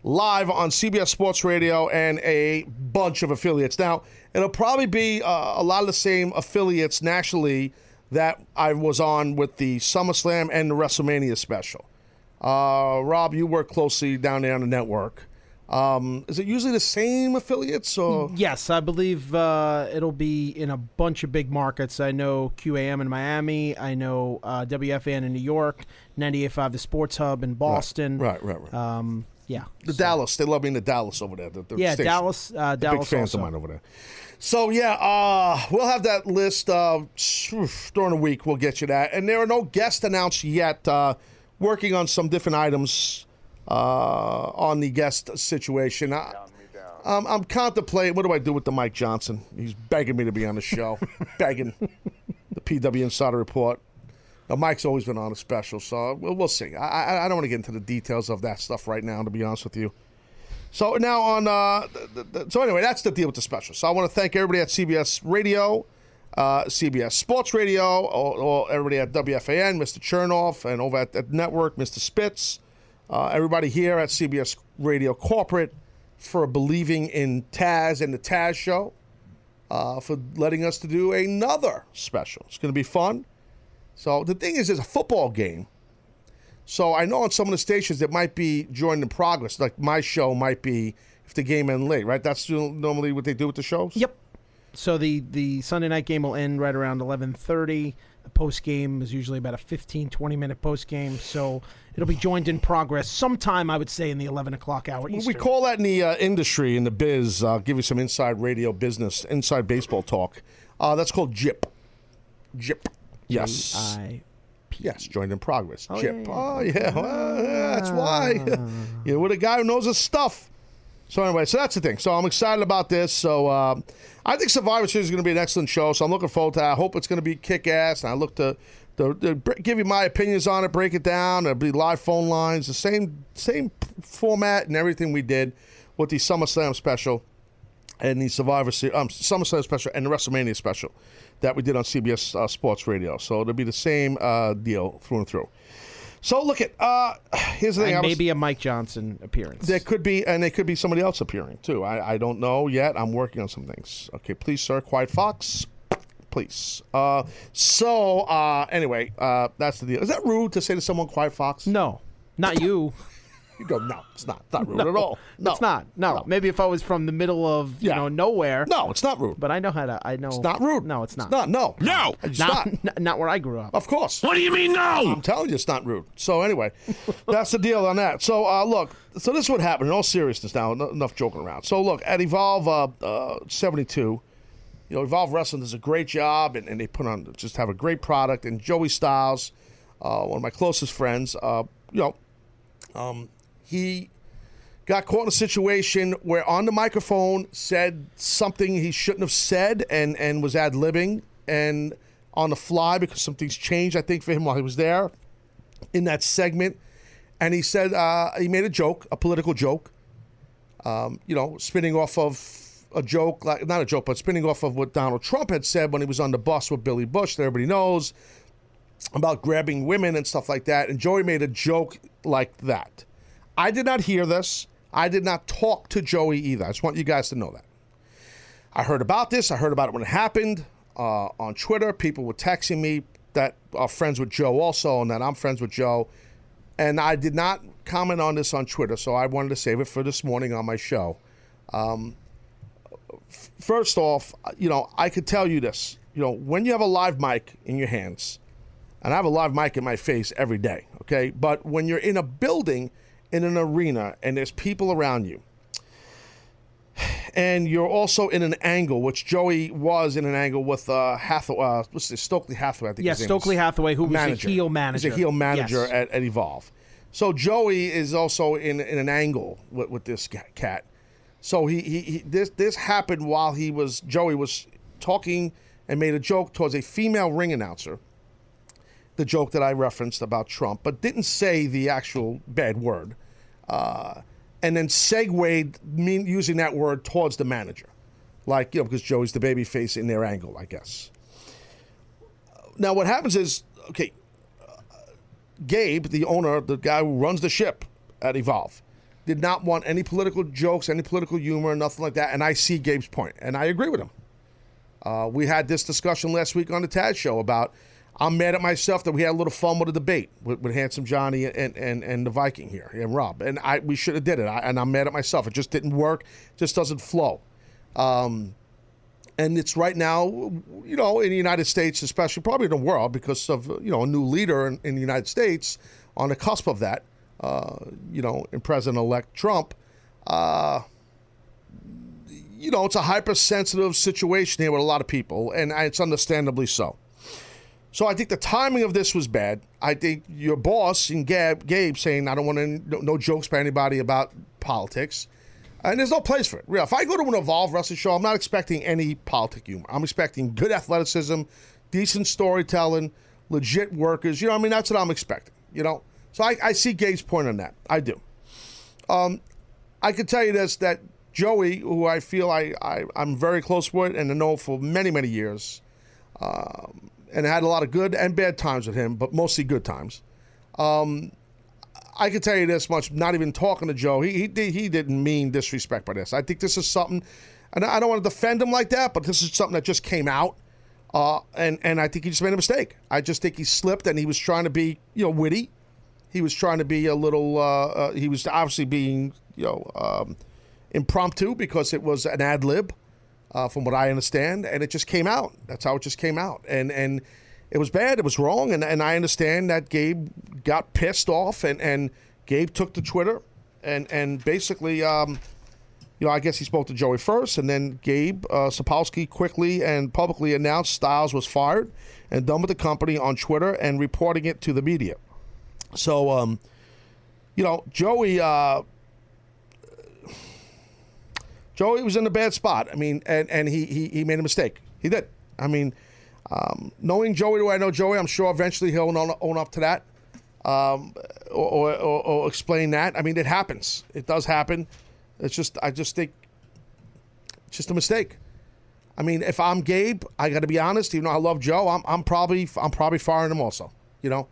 live on CBS Sports Radio and a bunch of affiliates. Now, it'll probably be uh, a lot of the same affiliates nationally that I was on with the SummerSlam and the WrestleMania special. Uh, Rob, you work closely down there on the network. Um, is it usually the same affiliates or? Yes, I believe uh, it'll be in a bunch of big markets. I know QAM in Miami. I know uh, WFAN in New York. 98.5 The Sports Hub in Boston. Right, right, right. Um, yeah. The Dallas, they love being the Dallas over there. The, the Yeah, station. Dallas. Uh, Dallas big fans also. of mine over there. So yeah, uh, we'll have that list uh, during the week. We'll get you that, and there are no guests announced yet. Uh, working on some different items uh, on the guest situation. I, um, I'm contemplating. What do I do with the Mike Johnson? He's begging me to be on the show, begging the PW Insider Report. Now, Mike's always been on a special, so we'll, we'll see. I, I, I don't want to get into the details of that stuff right now, to be honest with you. So now on, uh, the, the, so anyway, that's the deal with the special. So I want to thank everybody at CBS Radio uh, CBS Sports Radio, or, or everybody at WFAN, Mr. Chernoff, and over at the network, Mr. Spitz, uh, everybody here at CBS Radio Corporate for believing in Taz and the Taz Show, uh, for letting us to do another special. It's going to be fun. So the thing is, it's a football game. So I know on some of the stations it might be joined in progress. Like my show might be if the game ends late, right? That's normally what they do with the shows. Yep. So the the Sunday night game will end right around 11:30. The post game is usually about a 15, 20 minute post game. So it'll be joined in progress sometime, I would say, in the 11 o'clock hour. We call that in the uh, industry, in the biz. I'll give you some inside radio business, inside baseball talk. Uh, that's called JIP. JIP. Yes. I Yes, joined in progress. Oh, Chip. yeah, Oh, yeah. Well, yeah, that's why. You're with a guy who knows his stuff. So, anyway, so that's the thing. So, I'm excited about this. So, uh, I think Survivor Series is going to be an excellent show. So, I'm looking forward to that. I hope it's going to be kick ass. And I look to, to br- give you my opinions on it, break it down. It'll be live phone lines, the same, same format and everything we did with the SummerSlam special and the Survivor Series, um, SummerSlam special and the WrestleMania special that we did on CBS uh, Sports Radio. So it'll be the same uh, deal through and through. So look at uh, here's the thing. was- maybe a Mike Johnson appearance. there could be, and there could be somebody else appearing too. I, I don't know yet. I'm working on some things. Okay, please, sir, quiet fox. Please. Uh, so uh, anyway, uh, that's the deal. Is that rude to say to someone, "Quiet fox"? no, not you. You go, no, it's not. It's not rude at all. No, it's not. No. maybe if I was from the middle of you Yeah. know nowhere. No, it's not rude. But I know how to. I know It's not rude. No, it's not. It's not. No. No. It's Not, not. not where I grew up. Of course. What do you mean no? I'm telling you, it's not rude. So anyway, that's the deal on that. So uh, look, so this is what happened. In all seriousness, now enough joking around. So look, at Evolve uh, uh, 72, you know, Evolve Wrestling does a great job, and, and they put on just have a great product. And Joey Styles, uh, one of my closest friends, uh, you know, um, he got caught in a situation where on the microphone said something he shouldn't have said and, and was ad libbing and on the fly because some things changed, I think, for him while he was there in that segment. And he said uh, he made a joke, a political joke, um, you know, spinning off of a joke, like not a joke, but spinning off of what Donald Trump had said when he was on the bus with Billy Bush that everybody knows about grabbing women and stuff like that. And Joey made a joke like that. I did not hear this. I did not talk to Joey either. I just want you guys to know that. I heard about this. I heard about it when it happened uh, on Twitter. People were texting me that are friends with Joe also, and that I'm friends with Joe. And I did not comment on this on Twitter, so I wanted to save it for this morning on my show. Um, first off, you know, I could tell you this. You know, when you have a live mic in your hands, and I have a live mic in my face every day, okay? But when you're in a building, in an arena, and there's people around you, and you're also in an angle, which Joey was in an angle with uh, Hathaway, uh, what's this, Stokely Hathaway, I think. Yes, his name is. Stokely Hathaway, who was a heel manager. He's a heel manager Yes. at, at Evolve. So Joey is also in, in an angle with, with this cat. So he, he, he this this happened while he was Joey was talking and made a joke towards a female ring announcer. The joke that I referenced about Trump, but didn't say the actual bad word, uh, and then segued mean, using that word towards the manager, like you know because Joey's the baby face in their angle, I guess. Now what happens is okay. Gabe, the owner, the guy who runs the ship at Evolve, did not want any political jokes, any political humor, nothing like that. And I see Gabe's point, and I agree with him. Uh, we had this discussion last week on the Taz show about I'm mad at myself that we had a little fun with a debate with, with Handsome Johnny and, and, and the Viking here and Rob, and I we should have did it. I, and I'm mad at myself. It just didn't work. Just doesn't flow. Um, and it's right now, you know, in the United States, especially probably in the world, because of you know a new leader in, in the United States on the cusp of that, you know, in President-elect Trump. Uh, you know, it's a hypersensitive situation here with a lot of people, and it's understandably so. So I think the timing of this was bad. I think your boss and Gab, Gabe saying, "I don't want any, no, no jokes by anybody about politics." And there's no place for it. Real. If I go to an Evolve Wrestling show, I'm not expecting any politic humor. I'm expecting good athleticism, decent storytelling, legit workers. You know, I mean, that's what I'm expecting. You know, so I, I see Gabe's point on that. I do. Um, I can tell you this: that Joey, who I feel I, I I'm very close with and I know for many many years, um, and had a lot of good and bad times with him, but mostly good times. Um, I can tell you this much: not even talking to Joe, he he, he didn't mean disrespect by this. I think this is something, and I don't want to defend him like that, but this is something that just came out, uh, and and I think he just made a mistake. I just think he slipped, and he was trying to be you know witty. He was trying to be a little. Uh, uh, he was obviously being you know um, impromptu because it was an ad lib, uh, from what I understand, and it just came out. That's how it just came out, and and it was bad. It was wrong, and, and I understand that Gabe got pissed off, and, and Gabe took to Twitter, and and basically, um, you know, I guess he spoke to Joey first, and then Gabe uh, Sapolsky quickly and publicly announced Styles was fired and done with the company on Twitter and reporting it to the media. So, um, you know, Joey. Uh, Joey was in a bad spot. I mean, and, and he, he he made a mistake. He did. I mean, um, knowing Joey way I know Joey, I'm sure eventually he'll own, own up to that um, or, or, or, explain that. I mean, it happens. It does happen. It's just, I just think it's just a mistake. I mean, if I'm Gabe, I got to be honest. Even though I love Joe, I'm, I'm probably I'm probably firing him also. You know,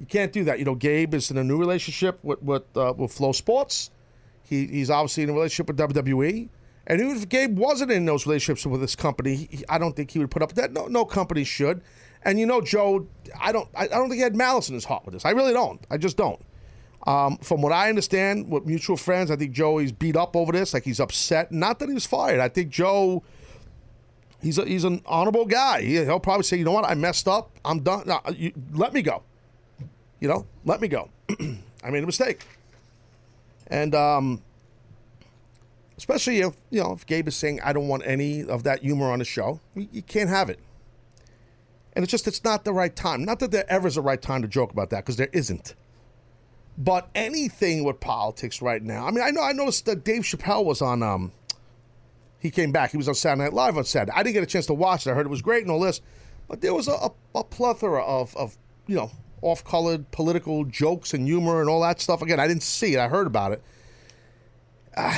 you can't do that. You know, Gabe is in a new relationship with with, uh, with FloSports. He, he's obviously in a relationship with WWE. And even if Gabe wasn't in those relationships with this company, he, I don't think he would put up with that. No, no company should. And you know, Joe, I don't, I, I don't think he had malice in his heart with this. I really don't. I just don't. Um, from what I understand, with mutual friends, I think Joey's beat up over this. Like he's upset. Not that he was fired. I think Joe, he's a, he's an honorable guy. He, will probably say, you know what, I messed up. I'm done. No, you, let me go. You know, let me go. I made a mistake. And um, especially if you know if Gabe is saying I don't want any of that humor on the show, you, can't have it. And it's just it's not the right time. Not that there ever is a right time to joke about that because there isn't. But anything with politics right now. I mean, I know I noticed that Dave Chappelle was on. Um, he came back. He was on Saturday Night Live on Saturday. I didn't get a chance to watch it. I heard it was great and all this, but there was a, a, a plethora of of you know off-colored political jokes and humor and all that stuff. Again, I didn't see it. I heard about it. Uh,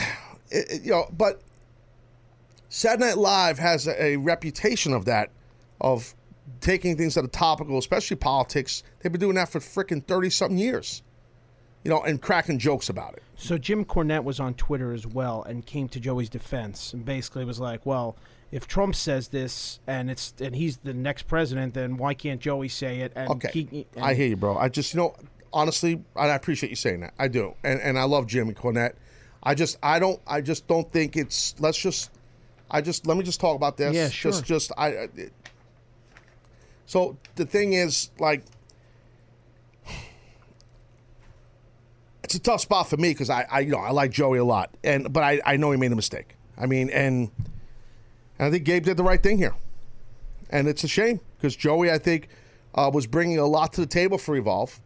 it, you know, but Saturday Night Live has a, a reputation of that, of taking things that are topical, especially politics. They've been doing that for freaking 30 something years, you know, and cracking jokes about it. So Jim Cornette was on Twitter as well and came to Joey's defense and basically was like, well, if Trump says this and it's and he's the next president, then why can't Joey say it? And okay, he, and I hear you, bro. I just you know honestly, I appreciate you saying that. I do, and and I love Jim Cornette. I just I don't I just don't think it's let's just I just let me just talk about this. Yeah, sure. Just just I. It, so the thing is like it's a tough spot for me because I, I you know I like Joey a lot and but I, I know he made a mistake. I mean and, and I think Gabe did the right thing here, and it's a shame because Joey I think uh, was bringing a lot to the table for Evolve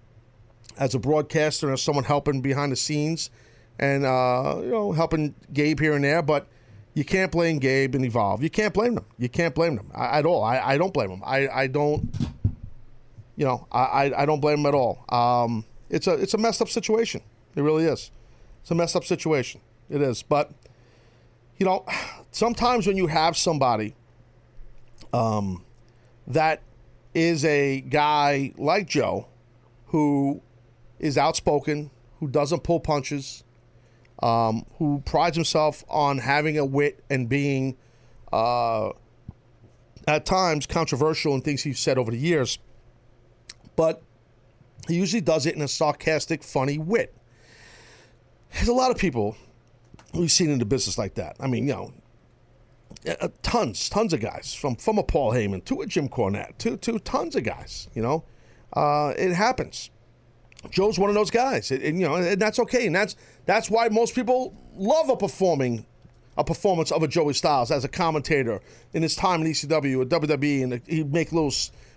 as a broadcaster and as someone helping behind the scenes and uh, you know helping Gabe here and there, but you can't blame Gabe and Evolve. You can't blame them. You can't blame them I, at all. I, I don't blame them. I, I don't. You know, I, I don't blame them at all. Um, it's a it's a messed up situation. It really is. It's a messed up situation. It is. But you know, sometimes when you have somebody um, that is a guy like Joe who is outspoken, who doesn't pull punches, um, who prides himself on having a wit and being uh, at times controversial in things he's said over the years. But he usually does it in a sarcastic, funny wit. There's a lot of people we've seen in the business like that. I mean, you know, uh, tons, tons of guys from from a Paul Heyman to a Jim Cornette to to tons of guys. You know, uh, it happens. Joe's one of those guys, and, and, you know, and that's okay, and that's that's why most people love a performing a performance of a Joey Styles as a commentator in his time in ECW or WWE, and he'd make little,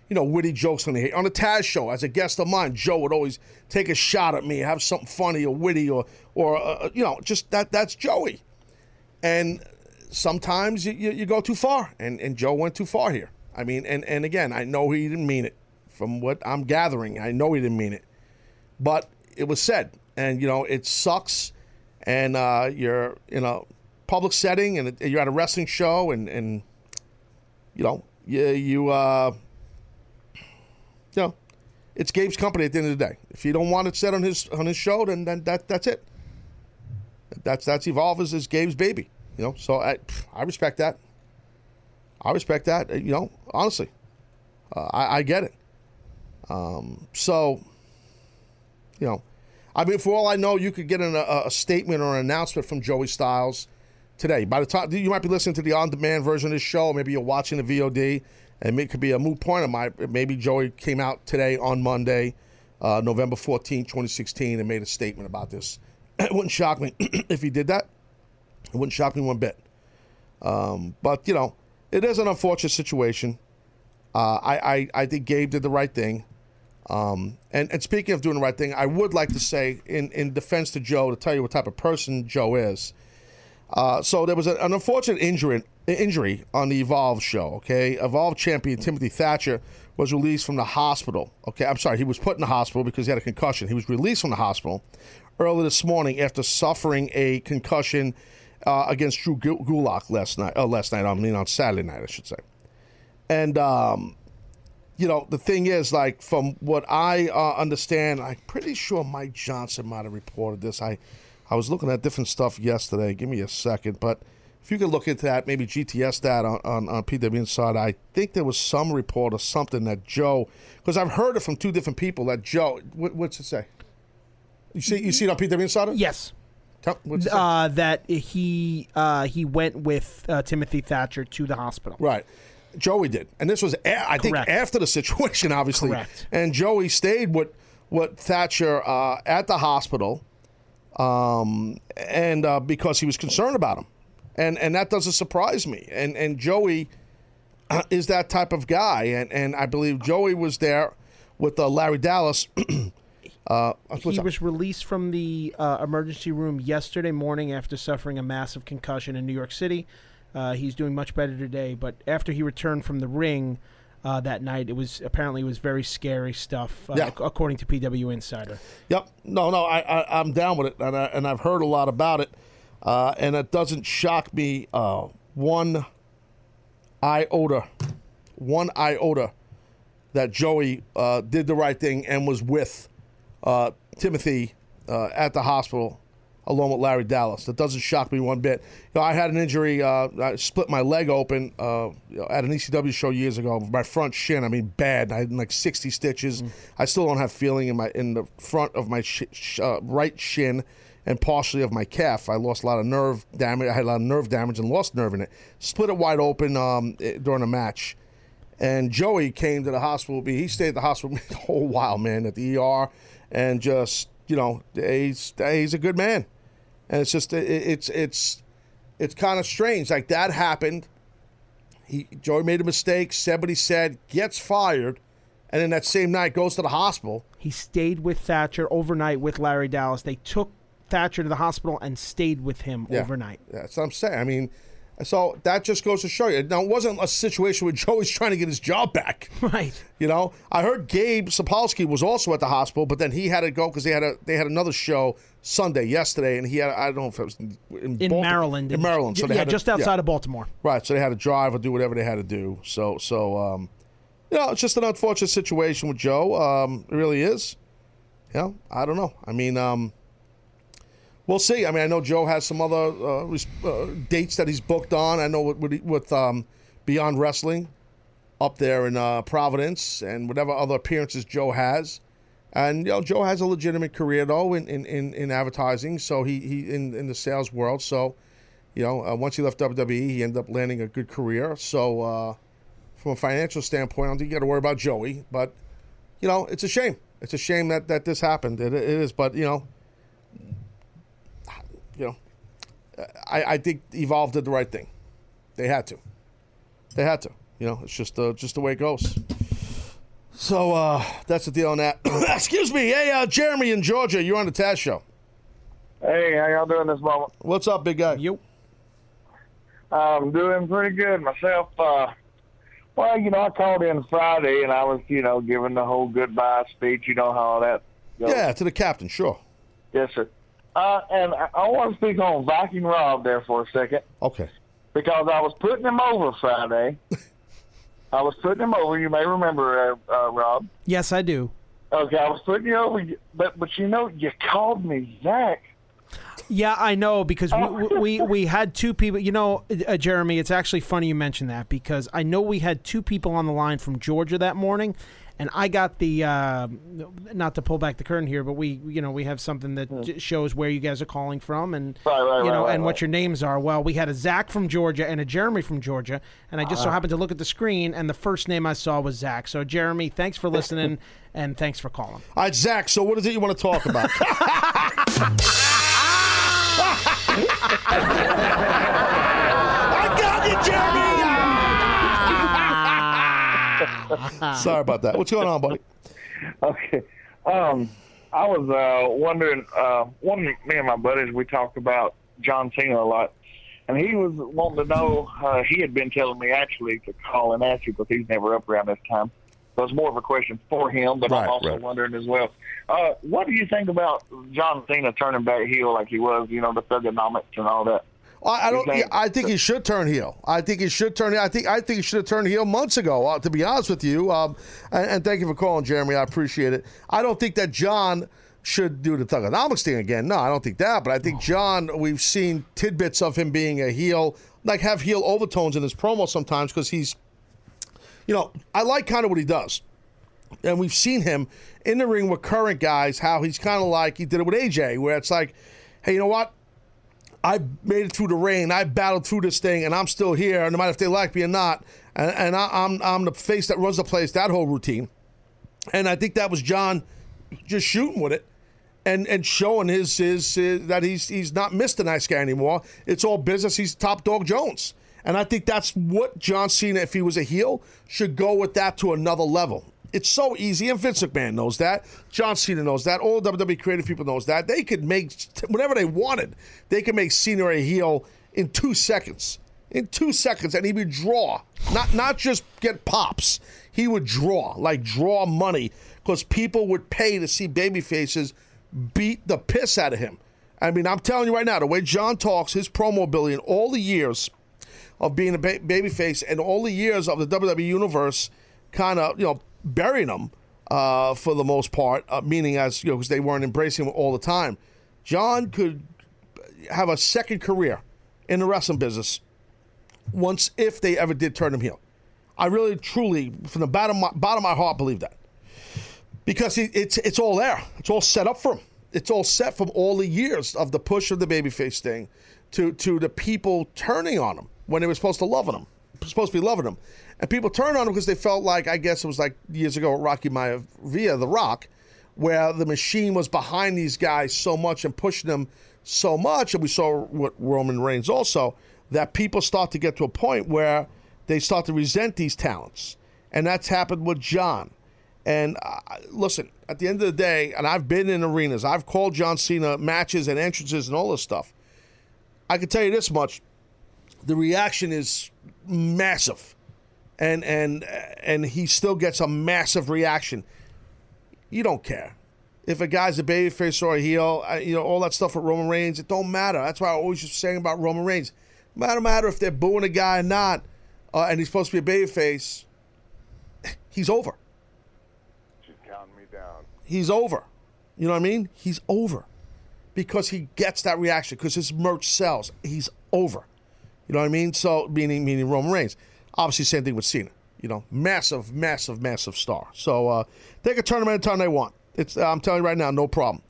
you know, witty jokes on the on the Taz show as a guest of mine. Joe would always take a shot at me, have something funny or witty, or or uh, uh you know, just that that's Joey, and sometimes you, you, you go too far, and and Joe went too far here. I mean, and and again, I know he didn't mean it. From what I'm gathering, I know he didn't mean it but it was said, and you know it sucks. And uh, you're in a public setting, and you're at a wrestling show, and and you know you you uh, know, it's Gabe's company at the end of the day. If you don't want it said on his on his show, then then that that's it. That's that's Evolve is, is Gabe's baby. You know, so I I respect that. I respect that. uh, You know, honestly, uh, I, I get it. Um, so, you know, I mean, for all I know, you could get an, a, a statement or an announcement from Joey Styles today. By the time you might be listening to the on-demand version of this show, maybe you're watching the VOD, and it could be a moot point. Of my maybe Joey came out today on Monday, uh, November 14, 2016, and made a statement about this. It wouldn't shock me if he did that. It wouldn't shock me one bit. Um, but you know, it is an unfortunate situation. Uh, I, I I think Gabe did the right thing. Um, and, and speaking of doing the right thing, I would like to say, in, in defense to Joe, to tell you what type of person Joe is. Uh, so there was a, an unfortunate injury injury on the Evolve show. Okay, Evolve champion Timothy Thatcher was released from the hospital. Okay, I'm sorry, he was put in the hospital because he had a concussion. He was released from the hospital early this morning after suffering a concussion uh, against Drew Gulak last night. Uh, last night, I mean on Saturday night, I should say. And um, you know, the thing is, like, from what I uh, understand, I'm pretty sure Mike Johnson might have reported this. I, I was looking at different stuff yesterday. Give me a second, but if you could look into that, maybe GTS that on, on, on PW Inside, I think there was some report or something that Joe, because I've heard it from two different people that Joe, what, what's it say? You see, you see it on PW Insider? Yes. Tell- what's it? Uh, that he uh, he went with uh, Timothy Thatcher to the hospital. Right. Joey did, and this was a- I think after the situation, obviously. Correct. And Joey stayed with with Thatcher uh, at the hospital, um, and uh, because he was concerned about him, and and that doesn't surprise me. And and Joey uh, is that type of guy, and and I believe Joey was there with uh, Larry Dallas. uh, He was released from the uh, emergency room yesterday morning after suffering a massive concussion in New York City. Uh, he's doing much better today, but after he returned from the ring uh, that night, it was apparently it was very scary stuff, uh, Yeah. according to PW Insider. Yep. No, no, I, I I'm down with it, and I, and I've heard a lot about it, uh, and it doesn't shock me uh, one iota, one iota, that Joey uh, did the right thing and was with uh, Timothy uh, at the hospital along with Larry Dallas. That doesn't shock me one bit. You know, I had an injury. Uh, I split my leg open uh, at an ECW show years ago. My front shin. I mean, bad. I had like 60 stitches. I still don't have feeling in my in the front of my sh- sh- uh, right shin and partially of my calf. I lost a lot of nerve damage. I had a lot of nerve damage and lost nerve in it. Split it wide open um, eh, during a match. And Joey came to the hospital. He stayed at the hospital the whole while, man, at the ER, and just you know, he's he's a good man, and it's just it, it's it's it's kind of strange. Like that happened. He Joey made a mistake, said what he said, gets fired, and then that same night goes to the hospital. He stayed with Thatcher overnight with Larry Dallas. They took Thatcher to the hospital and stayed with him Yeah. overnight. That's what I'm saying. I mean, so that just goes to show you. Now, it wasn't a situation where Joey's trying to get his job back. Right. You know, I heard Gabe Sapolsky was also at the hospital, but then he had to go because they had a they had another show Sunday yesterday, and he had I don't know if it was in, In Maryland. in Maryland. So they yeah, had to- just outside yeah. of Baltimore. Right, so they had to drive or do whatever they had to do. So, so um, you know, it's just an unfortunate situation with Joe. Um, it really is. Yeah, I don't know. I mean, um, we'll see. I mean, I know Joe has some other uh, uh, dates that he's booked on. I know with with, with um, Beyond Wrestling up there in uh, Providence and whatever other appearances Joe has. And you know, Joe has a legitimate career though in, in, in, in advertising. So he, he in, in the sales world. So you know, uh, once he left WWE, he ended up landing a good career. So, uh, from a financial standpoint, I don't think you got to worry about Joey. But, you know, it's a shame. It's a shame that, that this happened. It, it is. But, you know, you know, I, I think Evolve did the right thing. They had to. They had to. You know, it's just uh, just the way it goes. So uh, that's the deal on that. Excuse me. Hey, uh, Jeremy in Georgia, you're on the Taz Show. Hey, how y'all doing this moment? What's up, big guy? You. I'm doing pretty good myself. Uh, well, you know, I called in Friday and I was, you know, giving the whole goodbye speech. You know how all that goes. Yeah, to the captain, sure. Yes, sir. Uh, and I, I want to speak on Viking Rob there for a second Okay. because I was putting him over Friday, I was putting him over. You may remember, uh, uh, Rob. Yes, I do. Okay, I was putting you over, but but you know, you called me Zach. Yeah, I know because we, we we had two people. You know, uh, Jeremy, it's actually funny you mentioned that because I know we had two people on the line from Georgia that morning, and I got the uh, not to pull back the curtain here, but we you know we have something that j- shows where you guys are calling from and. Right, right, you know right, right, and what your names are. Well, we had a Zach from Georgia and a Jeremy from Georgia, and I just so Ah. happened to look at the screen and the first name I saw was Zach. So Jeremy, thanks for listening and thanks for calling. All right, Zach. So what is it you want to talk about? Sorry about that. What's going on, buddy? Okay. Um, I was uh, wondering. Uh, one me and my buddies we talked about John Cena a lot, and he was wanting to know. Uh, he had been telling me actually to call and ask you because he's never up around this time. So it's more of a question for him, but Right, I'm also right. wondering as well. Uh, what do you think about John Cena turning back heel like he was? You know, the Thuganomics and all that. I, I don't. I think he should turn heel. I think he should turn. I think. I think he should have turned heel months ago. Uh, to be honest with you, um, and, and thank you for calling, Jeremy. I appreciate it. I don't think that John should do the Thuganomics thing again. No, I don't think that. But I think John. We've seen tidbits of him being a heel, like have heel overtones in his promo sometimes because he's, you know, I like kind of what he does. And we've seen him in the ring with current guys, how he's kind of like he did it with AJ, where it's like, hey, you know what? I made it through the rain. I battled through this thing, and I'm still here, no matter if they like me or not. And, and I, I'm I'm the face that runs the place. That whole routine, and I think that was John just shooting with it, and and showing his his, his that he's he's not Mr. Nice Guy anymore. It's all business. He's top dog Jones, and I think that's what John Cena, if he was a heel, should go with that to another level. It's so easy, and Vince McMahon knows that. John Cena knows that. All WWE creative people knows that. They could make whatever they wanted. They could make Cena a heel in two seconds. In two seconds, and he would draw, not not just get pops. He would draw, like draw money, because people would pay to see baby faces beat the piss out of him. I mean, I'm telling you right now, the way John talks, his promo ability in all the years of being a ba- babyface and all the years of the WWE universe, kind of you know burying him uh, for the most part, uh, meaning as you know because they weren't embracing him all the time. John could have a second career in the wrestling business once if they ever did turn him heel. I really, truly, from the bottom of my, bottom of my heart, believe that because it's it's all there. It's all set up for him. It's all set from all the years of the push of the babyface thing to to the people turning on him when they were supposed to loving him, supposed to be loving him, and people turned on him because they felt like I guess it was like years ago with Rocky Maivia, The Rock, where the machine was behind these guys so much and pushing them so much, and we saw what Roman Reigns also that people start to get to a point where they start to resent these talents, and that's happened with John. And uh, listen, at the end of the day, and I've been in arenas, I've called John Cena matches and entrances and all this stuff. I can tell you this much: the reaction is massive, and and and he still gets a massive reaction. You don't care if a guy's a babyface or a heel, you know all that stuff with Roman Reigns. It don't matter. That's why I always just saying about Roman Reigns. No matter matter if they're booing a guy or not, uh, and he's supposed to be a babyface. He's over. She's counting me down. he's over. You know what I mean? He's over because he gets that reaction because his merch sells. He's over. You know what I mean? So meaning meaning Roman Reigns. Obviously, same thing with Cena. You know, massive, massive, massive star. So uh, they can turn him anytime they want. It's I'm telling you right now, no problem.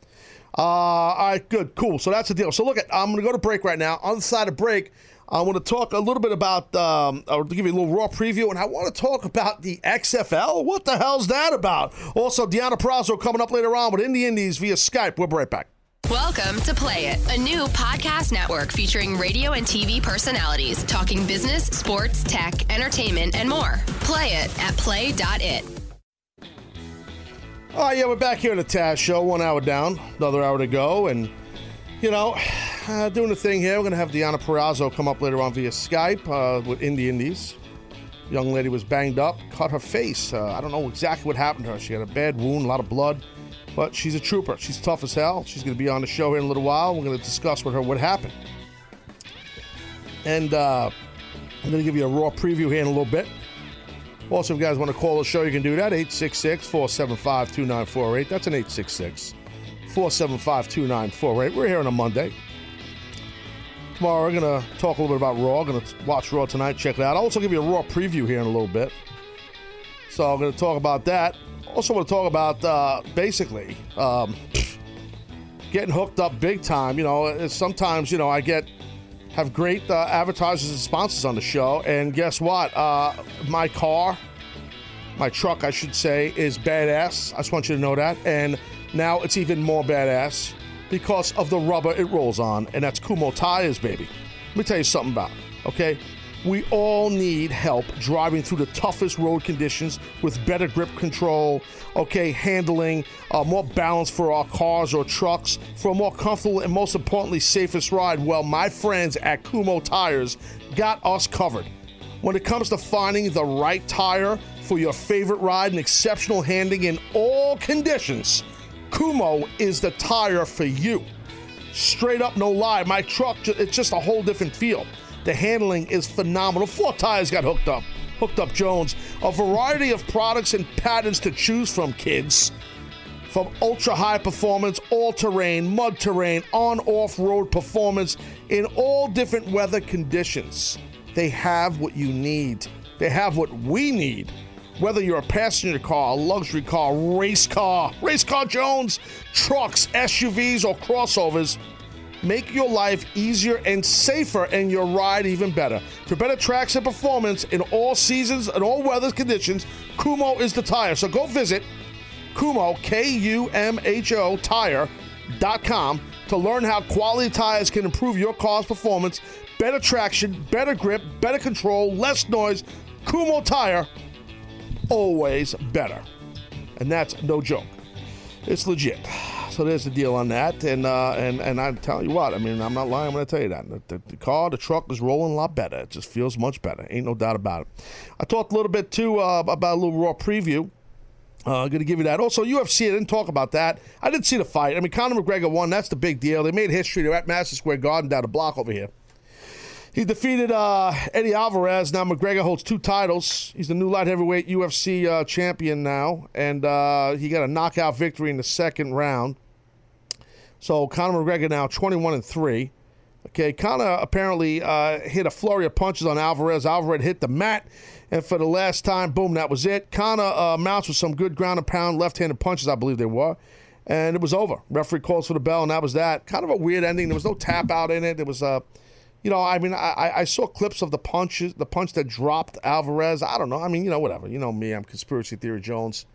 Uh, all right, good, cool. So that's the deal. So look, at I'm to go to break right now. On the side of break, I want to talk a little bit about. Um, I'll give you a little raw preview, and I want to talk about the XFL. What the hell's that about? Also, Deonna Purrazzo coming up later on with Indie Indies via Skype. We'll be right back. Welcome to Play It, a new podcast network featuring radio and TV personalities talking business, sports, tech, entertainment, and more. Play it at play.it. Oh, yeah, we're back here on the Taz Show. One hour down, another hour to go. And, you know, uh, doing the thing here. We're going to have Deonna Purrazzo come up later on via Skype uh, with Indie Indies. Young lady was banged up, cut her face. Uh, I don't know exactly what happened to her. She had a bad wound, a lot of blood. But she's a trooper. She's tough as hell. She's going to be on the show here in a little while. We're going to discuss with her what happened. And uh, I'm going to give you a raw preview here in a little bit. Also, if you guys want to call the show, you can do that 866 475 2948. That's an 866 475 2948. We're here on a Monday. Tomorrow, we're going to talk a little bit about Raw. going to watch Raw tonight, check it out. I'll also give you a Raw preview here in a little bit. So, I'm going to talk about that. Also, want to talk about uh, basically um, getting hooked up big time. You know, sometimes, you know, I get have great uh, advertisers and sponsors on the show. And guess what? Uh, my car, my truck, I should say, is badass. I just want you to know that. And now it's even more badass because of the rubber it rolls on, and that's Kumho tires, baby. Let me tell you something about it, okay? We all need help driving through the toughest road conditions with better grip control, okay, handling, uh, more balance for our cars or trucks, for a more comfortable and most importantly, safest ride. Well, my friends at Kumho Tires got us covered. When it comes to finding the right tire for your favorite ride and exceptional handling in all conditions, Kumho is the tire for you. Straight up, no lie, my truck, it's just a whole different feel. The handling is phenomenal. Four tires got hooked up. Hooked up Jones. A variety of products and patterns to choose from, kids. From ultra high performance, all terrain, mud terrain, on off road performance in all different weather conditions. They have what you need. They have what we need. Whether you're a passenger car, a luxury car, race car, race car Jones, trucks, SUVs, or crossovers, Make your life easier and safer and your ride even better. For better tracks and performance in all seasons and all weather conditions, Kumho is the tire. So go visit Kumho, K U M H O, tire.com to learn how quality tires can improve your car's performance, better traction, better grip, better control, less noise. Kumho Tire, always better. And that's no joke. It's legit. So there's the deal on that, and uh, and and I tell you what, I mean, I'm not lying when I tell you that the, the, the, car, the truck is rolling a lot better. It just feels much better. Ain't no doubt about it. I talked a little bit too uh, about a little raw preview. Uh, going to give you that. Also, UFC, I didn't talk about that. I didn't see the fight. I mean, Conor McGregor won. That's the big deal. They made history. They're at Madison Square Garden down the block over here. He defeated uh, Eddie Alvarez. Now McGregor holds two titles. He's the new light heavyweight UFC uh, champion now, and uh, he got a knockout victory in the second round. So Conor McGregor now 21 and 3. Okay, Conor apparently uh, hit a flurry of punches on Alvarez. Alvarez hit the mat, and for the last time, boom, that was it. Conor uh, mounts with some good ground and pound left-handed punches, I believe they were, and it was over. Referee calls for the bell, and that was that. Kind of a weird ending. There was no tap out in it. There was a, uh, you know, I mean, I, I saw clips of the punches, the punch that dropped Alvarez. I don't know. I mean, you know, whatever. You know me, I'm conspiracy theory Jones,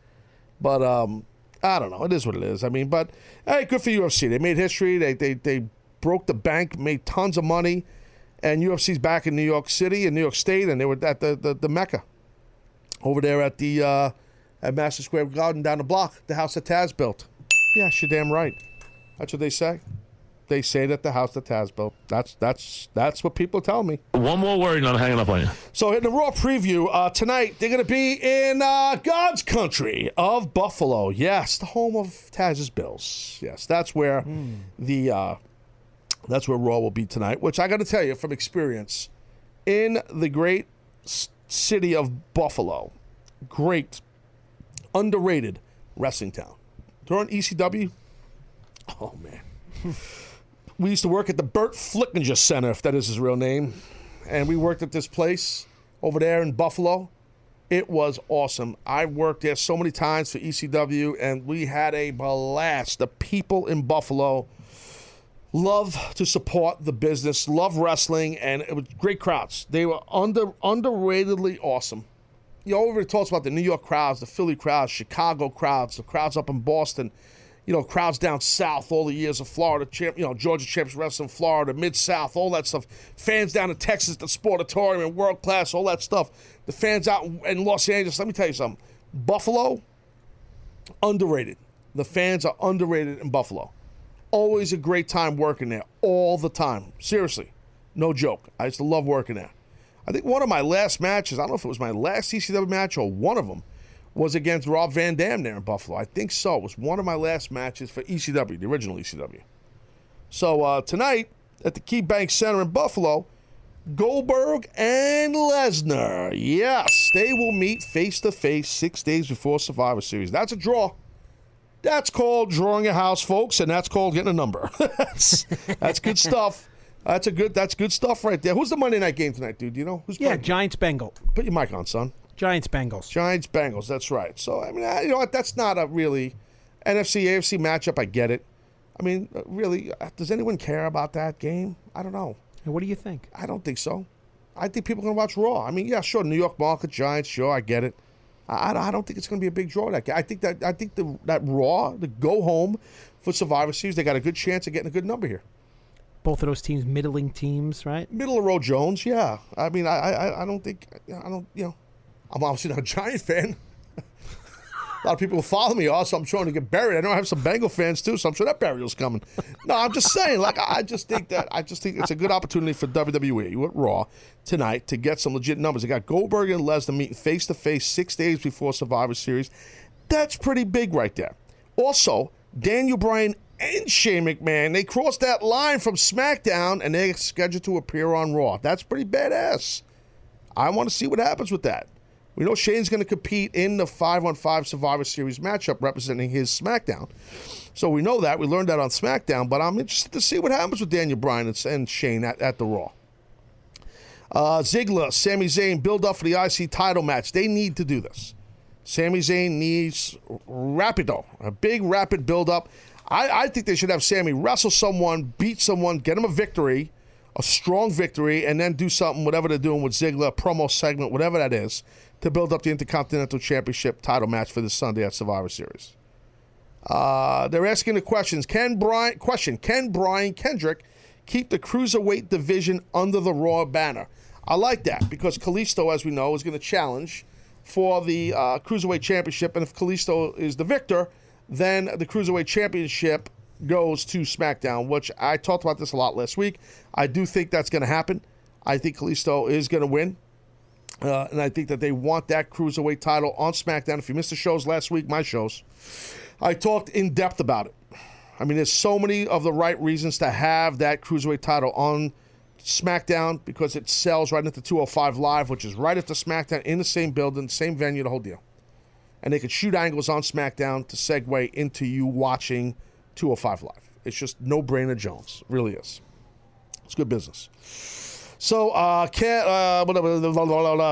but um, I don't know. It is what it is. I mean, but hey, good for UFC. They made history. They they they broke the bank, made tons of money, and UFC's back in New York City and New York State, and they were at the the, the Mecca over there at the uh, at Madison Square Garden down the block, the house that Taz built. Yeah, you're damn right. That's what they say they say that the house that Taz built. That's that's that's what people tell me. One more word, and I'm hanging up on you. So in the Raw preview uh, tonight, they're going to be in uh, God's country of Buffalo. Yes, the home of Taz's Bills. Yes, that's where mm. the uh, that's where Raw will be tonight. Which I got to tell you from experience, in the great city of Buffalo, great underrated wrestling town. During ECW, oh man. we used to work at the Burt Flickinger Center, if that is his real name. And we worked at this place over there in Buffalo. It was awesome. I worked there so many times for ECW, and we had a blast. The people in Buffalo love to support the business, love wrestling, and it was great crowds. They were under underratedly awesome. You everybody talks about the New York crowds, the Philly crowds, Chicago crowds, the crowds up in Boston you know, crowds down south all the years of Florida, champ, you know, Georgia champs wrestling, Florida, Mid South, all that stuff. Fans down in Texas, the Sportatorium and World Class, all that stuff. The fans out in Los Angeles. Let me tell you something. Buffalo, underrated. The fans are underrated in Buffalo. Always a great time working there, all the time. Seriously, no joke. I used to love working there. I think one of my last matches, I don't know if it was my last ECW match or one of them was against Rob Van Dam there in Buffalo. I think so. It was one of my last matches for ECW, the original ECW. So uh, tonight at the KeyBank Center in Buffalo, Goldberg and Lesnar. Yes, they will meet face to face six days before Survivor Series. That's a draw. That's called drawing a house, folks, and that's called getting a number. that's, that's good stuff. That's a good. That's good stuff right there. Who's the Monday night game tonight, dude? Do you know who's? Yeah, playing? Giants Bengals. Put your mic on, son. Giants Bengals. Giants Bengals. That's right. So I mean, I- you know what? That's not a really NFC AFC matchup. I get it. I mean, uh, really, uh, does anyone care about that game? I don't know. What do you think? I don't think so. I think people are going to watch Raw. I mean, yeah, sure, New York market Giants, sure, I get it. I, I- I don't think it's going to be a big draw. That game. I think that I think the that Raw, the go home for Survivor Series, they got a good chance of getting a good number here. Both of those teams, middling teams, right? Middle of road Jones, yeah. I mean, I I, I don't think I don't you know, I'm obviously not a Giant fan. a lot of people who follow me also. I'm trying to get buried. I know I have some Bengal fans too, so I'm sure that burial's coming. No, I'm just saying. Like I I just think that I just think it's a good opportunity for WWE with Raw tonight to get some legit numbers. They got Goldberg and Lesnar meeting face to face six days before Survivor Series. That's pretty big right there. Also, Daniel Bryan and Shane McMahon they crossed that line from SmackDown and they're scheduled to appear on Raw. That's pretty badass. I want to see what happens with that. We know Shane's going to compete in the 5 on 5 Survivor Series matchup representing his SmackDown. So we know that. We learned that on SmackDown, but I'm interested to see what happens with Daniel Bryan and, and Shane at, at the Raw. Uh, Ziggler, Sami Zayn build up for the IC title match. They need to do this. Sami Zayn needs rapido, a big rapid build up. I, I think they should have Sammy wrestle someone, beat someone, get him a victory, a strong victory, and then do something, whatever they're doing with Ziggler, promo segment, whatever that is, to build up the Intercontinental Championship title match for this Sunday at Survivor Series. Uh, they're asking the questions. Can Brian question? Can Brian Kendrick keep the cruiserweight division under the Raw banner? I like that because Kalisto, as we know, is going to challenge for the uh, cruiserweight championship, and if Kalisto is the victor, then the cruiserweight championship goes to SmackDown. Which I talked about this a lot last week. I do think that's going to happen. I think Kalisto is going to win. Uh, and I think that they want that cruiserweight title on SmackDown. If you missed the shows last week, my shows, I talked in depth about it. I mean, there's so many of the right reasons to have that cruiserweight title on SmackDown because it sells right into 205 Live, which is right after SmackDown in the same building, same venue, the whole deal. And they could shoot angles on SmackDown to segue into you watching 205 Live. It's just no brainer Jones. It really is. It's good business. So, uh, can, uh,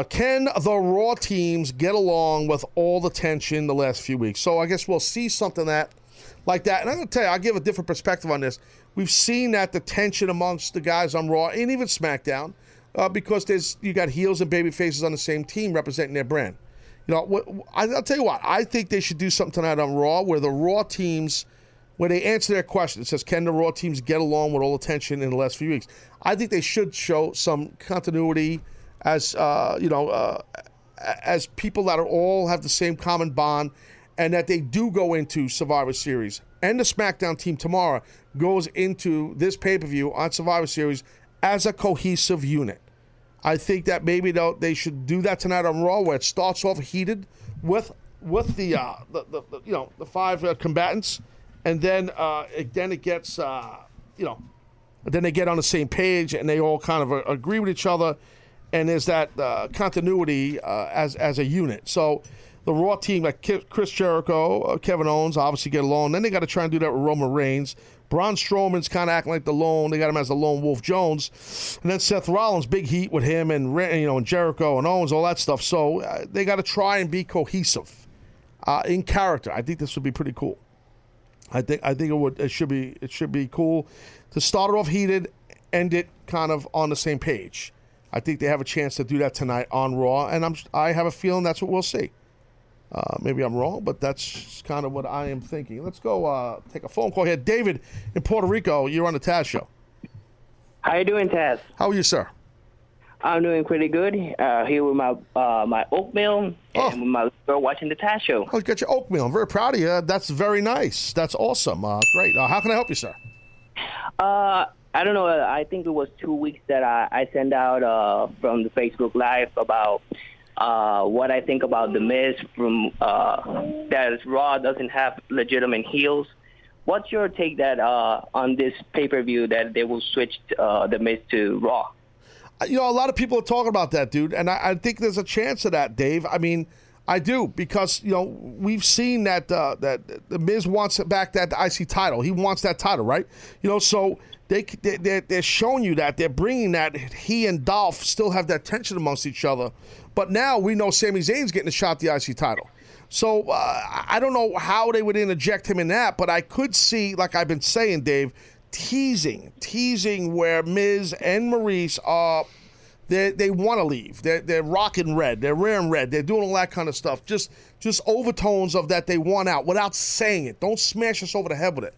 can the Raw teams get along with all the tension the last few weeks? So, I guess we'll see something that like that. And I'm going to tell you, I'll give a different perspective on this. We've seen that the tension amongst the guys on Raw and even SmackDown, uh, because there's you got heels and baby faces on the same team representing their brand. You know, I'll tell you what. I think they should do something tonight on Raw where the Raw teams, where they answer their question. It says, "Can the Raw teams get along with all the tension in the last few weeks?" I think they should show some continuity as uh, you know, uh, as people that are all have the same common bond, and that they do go into Survivor Series and the SmackDown team tomorrow goes into this pay per view on Survivor Series as a cohesive unit. I think that maybe they should do that tonight on Raw, where it starts off heated with with the uh, the, the, the you know the five uh, combatants, and then uh, it, then it gets uh, you know then they get on the same page and they all kind of uh, agree with each other, and there's that uh, continuity uh, as as a unit. So the Raw team, like Chris Jericho, uh, Kevin Owens, obviously get along. Then they got to try and do that with Roman Reigns. Braun Strowman's kind of acting like the lone. They got him as the lone Wolf Jones, and then Seth Rollins, big heat with him and you know and Jericho and Owens, all that stuff. So uh, they got to try and be cohesive uh, in character. I think this would be pretty cool. I think I think it would it should be it should be cool to start it off heated, end it kind of on the same page. I think they have a chance to do that tonight on Raw, and I'm I have a feeling that's what we'll see. Uh, maybe I'm wrong, but that's kind of what I am thinking. Let's go uh, take a phone call here. David in Puerto Rico, you're on the Taz show. How you doing, Taz? How are you, sir? I'm doing pretty good. Uh, here with my uh, my oatmeal and with my girl watching the Taz show. Oh, you got your oatmeal. I'm very proud of you. That's very nice. That's awesome. Uh, great. Uh, how can I help you, sir? Uh, I don't know. I think it was two weeks that I, I sent out uh, from the Facebook Live about uh, what I think about the Miz from uh, that Raw doesn't have legitimate heels. What's your take that uh, on this pay per view that they will switch uh, the Miz to Raw? You know, a lot of people are talking about that, dude, and I, I think there's a chance of that, Dave. I mean, I do because you know we've seen that uh, that the Miz wants back that IC title. He wants that title, right? You know, so they they they're, they're showing you that they're bringing that he and Dolph still have that tension amongst each other, but now we know Sami Zayn's getting a shot at the IC title. So uh, I don't know how they would interject him in that, but I could see, like I've been saying, Dave, teasing, teasing where Miz and Maurice are they they want to leave. They're they're rocking red. They're wearing red. They're doing all that kind of stuff. Just just overtones of that they want out without saying it. Don't smash us over the head with it.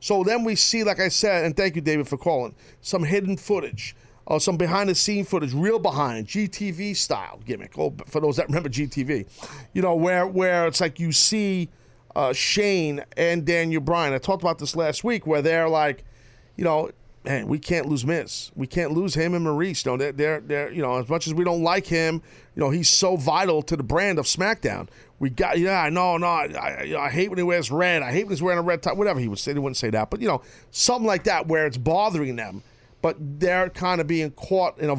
So then we see, like I said, and thank you, David, for calling, some hidden footage, uh, some behind the scene footage, real behind, GTV style gimmick. Oh, for those that remember GTV, you know, where where it's like you see uh, Shane and Daniel Bryan. I talked about this last week, where they're like, you know, man, we can't lose Miz. We can't lose him and Maurice. You know, they're, they're, they're, you know, as much as we don't like him, you know, he's so vital to the brand of SmackDown. We got, yeah, I know, no, I, you know, I hate when he wears red. I hate when he's wearing a red tie. Whatever he would say, he wouldn't say that, but you know, something like that where it's bothering them. But they're kind of being caught. You know,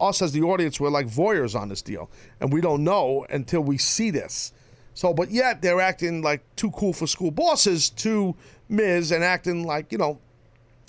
us as the audience, we're like voyeurs on this deal, and we don't know until we see this. So, but yet they're acting like too cool for school bosses to Miz and acting like you know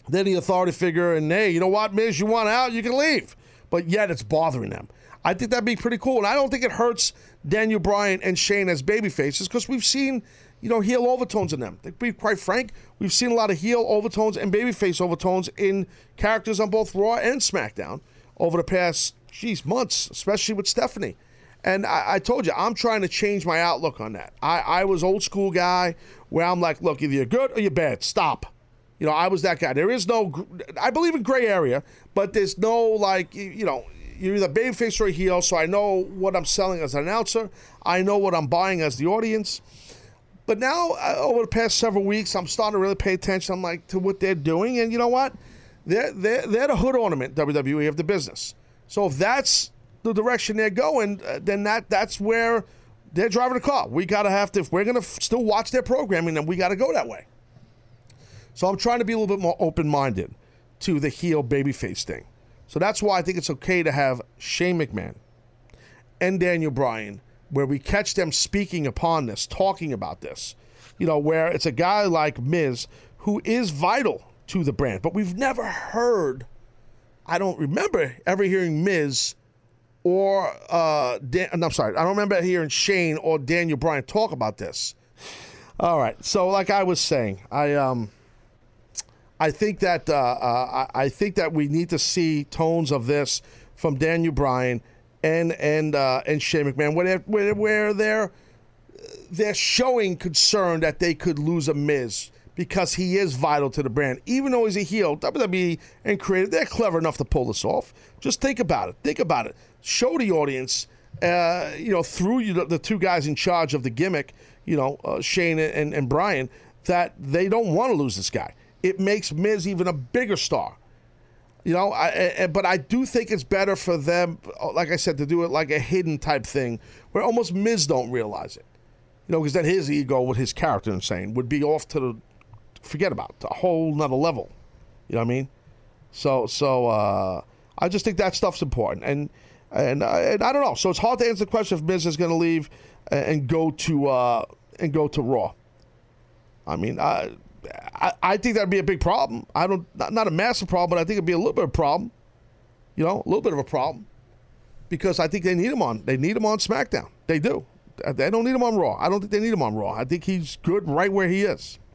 they're the authority figure, and hey, you know what, Miz, you want out, you can leave. But yet it's bothering them. I think that'd be pretty cool, and I don't think it hurts Daniel Bryan and Shane as baby faces because we've seen, you know, heel overtones in them. To be quite frank, we've seen a lot of heel overtones and babyface overtones in characters on both Raw and SmackDown over the past, geez, months, especially with Stephanie. And I, I, told you, I'm trying to change my outlook on that. I, I was old school guy where I'm like, look, either you're good or you're bad. Stop. You know, I was that guy. There is no, I believe in gray area, but there's no like, you know, you're either babyface or heel. So I know what I'm selling as an announcer. I know what I'm buying as the audience. But now, uh, over the past several weeks, I'm starting to really pay attention. I'm like to what they're doing, and you know what? They're they're, they're the hood ornament WWE of the business. So if that's the direction they're going, uh, then that that's where they're driving the car. We gotta have to. If we're gonna still watch their programming, then we got to go that way. So I'm trying to be a little bit more open minded to the heel babyface thing. So that's why I think it's okay to have Shane McMahon and Daniel Bryan, where we catch them speaking upon this, talking about this. You know, where it's a guy like Miz who is vital to the brand, but we've never heard, I don't remember ever hearing Miz or, uh, Dan, I'm sorry, I don't remember hearing Shane or Daniel Bryan talk about this. All right. So, like I was saying, I, um, I think that uh, uh, I think that we need to see tones of this from Daniel Bryan and and uh, and Shane McMahon where where, where they're they're showing concern that they could lose a Miz because he is vital to the brand. Even though he's a heel, WWE and creative, they're clever enough to pull this off. Just think about it. Think about it. Show the audience, uh, you know, through you, the two guys in charge of the gimmick, you know, uh, Shane and, and Bryan, that they don't want to lose this guy it makes Miz even a bigger star. You know, I, I, but I do think it's better for them, like I said, to do it like a hidden type thing where almost Miz don't realize it. You know, because then his ego with his character insane would be off to the forget about it, a whole nother level. You know what I mean? So, so uh, I just think that stuff's important, and and, uh, and I don't know. So it's hard to answer the question if Miz is going to leave and go to uh, and go to Raw. I mean, I, I, I think that'd be a big problem. I don't not, not a massive problem, but I think it'd be a little bit of a problem. You know, a little bit of a problem because I think they need him on. They need him on SmackDown. They do. They don't need him on Raw. I don't think they need him on Raw. I think he's good right where he is.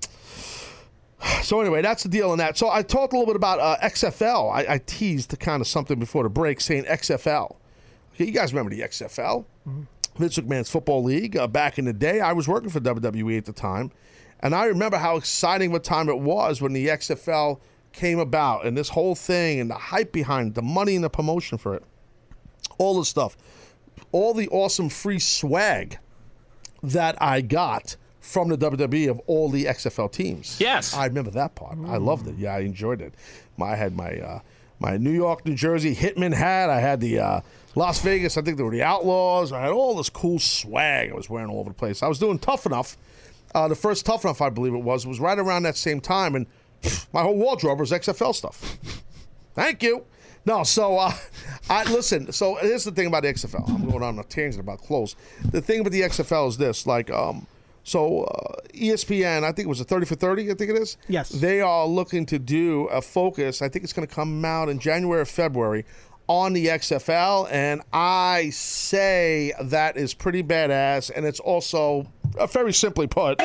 So anyway, that's the deal on that. So I talked a little bit about uh, XFL. I, I teased kind of something before the break, saying XFL. Okay, you guys remember the XFL? Mm-hmm. Vince McMahon's Football League. Uh, back in the day, I was working for WWE at the time, and I remember how exciting of a time it was when the XFL came about and this whole thing and the hype behind it, the money and the promotion for it, all the stuff, all the awesome free swag that I got from the WWE of all the XFL teams. Yes, I remember that part. Mm. I loved it. Yeah, I enjoyed it. My, I had my uh, my New York, New Jersey Hitman hat. I had the uh, Las Vegas. I think they were the Outlaws. I had all this cool swag I was wearing all over the place. I was doing tough enough uh, the first Tough Enough, I believe it was, was right around that same time, and my whole wardrobe was XFL stuff. Thank you. No, so uh, I listen. So here's the thing about the XFL. I'm going on a tangent about clothes. The thing about the XFL is this: like, um, so uh, ESPN, I think it was a 30 for 30. I think it is. Yes. They are looking to do a focus. I think it's going to come out in January or February on the XFL, and I say that is pretty badass, and it's also uh, very simply put.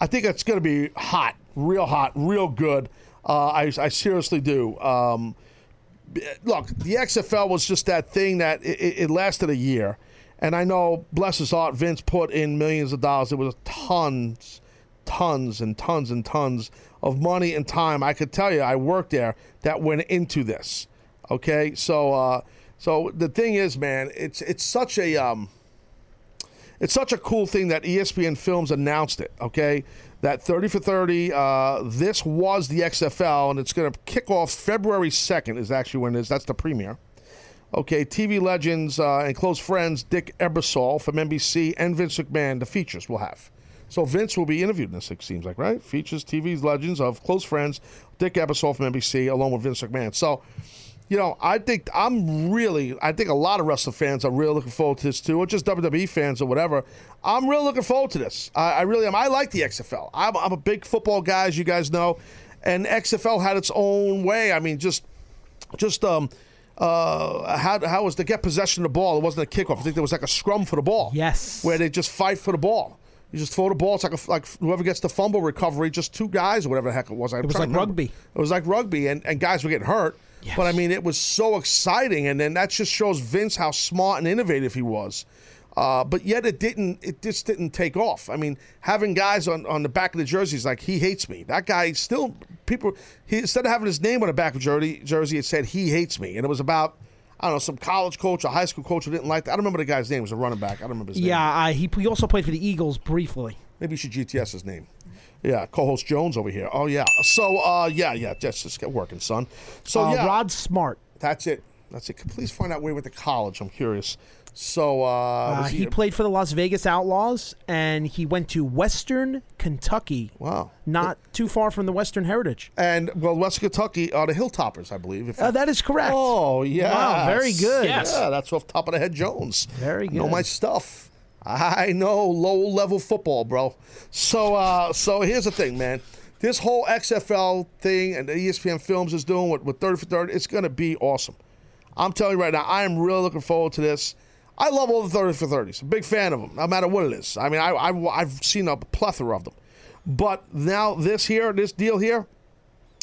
I think it's going to be hot, real hot, real good. Uh, I, I seriously do. Um, look, the XFL was just that thing that it, it lasted a year. And I know, bless his heart, Vince put in millions of dollars. It was tons, tons, and tons and tons of money and time. I could tell you, I worked there that went into this. Okay, so uh, so the thing is, man, it's it's such a um, it's such a cool thing that ESPN Films announced it. Okay, that 30 for 30. Uh, this was the XFL, and it's going to kick off February 2nd. Is actually when it is. That's the premiere. Okay, TV legends uh, and close friends Dick Ebersol from NBC and Vince McMahon. The features we'll have. So Vince will be interviewed in this. It seems like right. Features TV's legends of close friends Dick Ebersol from NBC along with Vince McMahon. So you know, I think I'm really, I think a lot of wrestling fans are really looking forward to this too, or just WWE fans or whatever. I'm really looking forward to this. I, I really am. I like the XFL. I'm, I'm a big football guy, as you guys know, and XFL had its own way. I mean, just, just um, uh, how how was to get possession of the ball? It wasn't a kickoff. I think there was like a scrum for the ball. Yes, where they just fight for the ball. You just throw the ball. It's like a, like whoever gets the fumble recovery, just two guys or whatever the heck it was. I'm It was like rugby. It was like rugby, and, and guys were getting hurt. But I mean, it was so exciting, and then that just shows Vince how smart and innovative he was. Uh, but yet it didn't. It just didn't take off. I mean, having guys on, on the back of the jerseys like he hates me. That guy still people. He instead of having his name on the back of jersey, jersey it said he hates me, and it was about. I don't know, some college coach, a high school coach who didn't like that. I don't remember the guy's name. It was a running back. I don't remember his name. Yeah, uh, he, he also played for the Eagles briefly. Maybe you should GTS his name. Yeah, co-host Jones over here. Oh yeah. So uh, yeah, yeah, just just get working, son. So Uh, yeah, Rod Smart. That's it. That's it. Please find out where he went to college. I'm curious. So uh, Uh, was he, played for the Las Vegas Outlaws, and he went to Western Kentucky. Wow, not too far from the Western Heritage. And well, West Kentucky are the Hilltoppers, I believe. Uh, that is correct. Oh yeah, Wow, very good. Yes. Yeah, that's off top of the head, Jones. Very good. Know my stuff. I know low level football, bro. So uh, so here's the thing, man. This whole XFL thing and the ESPN Films is doing with, with 30 for 30, it's going to be awesome. I'm telling you right now, I am really looking forward to this. I love all the 30 for 30s. I'm a big fan of them, no matter what it is. I mean, I, I, I've seen a plethora of them. But now this here, this deal here,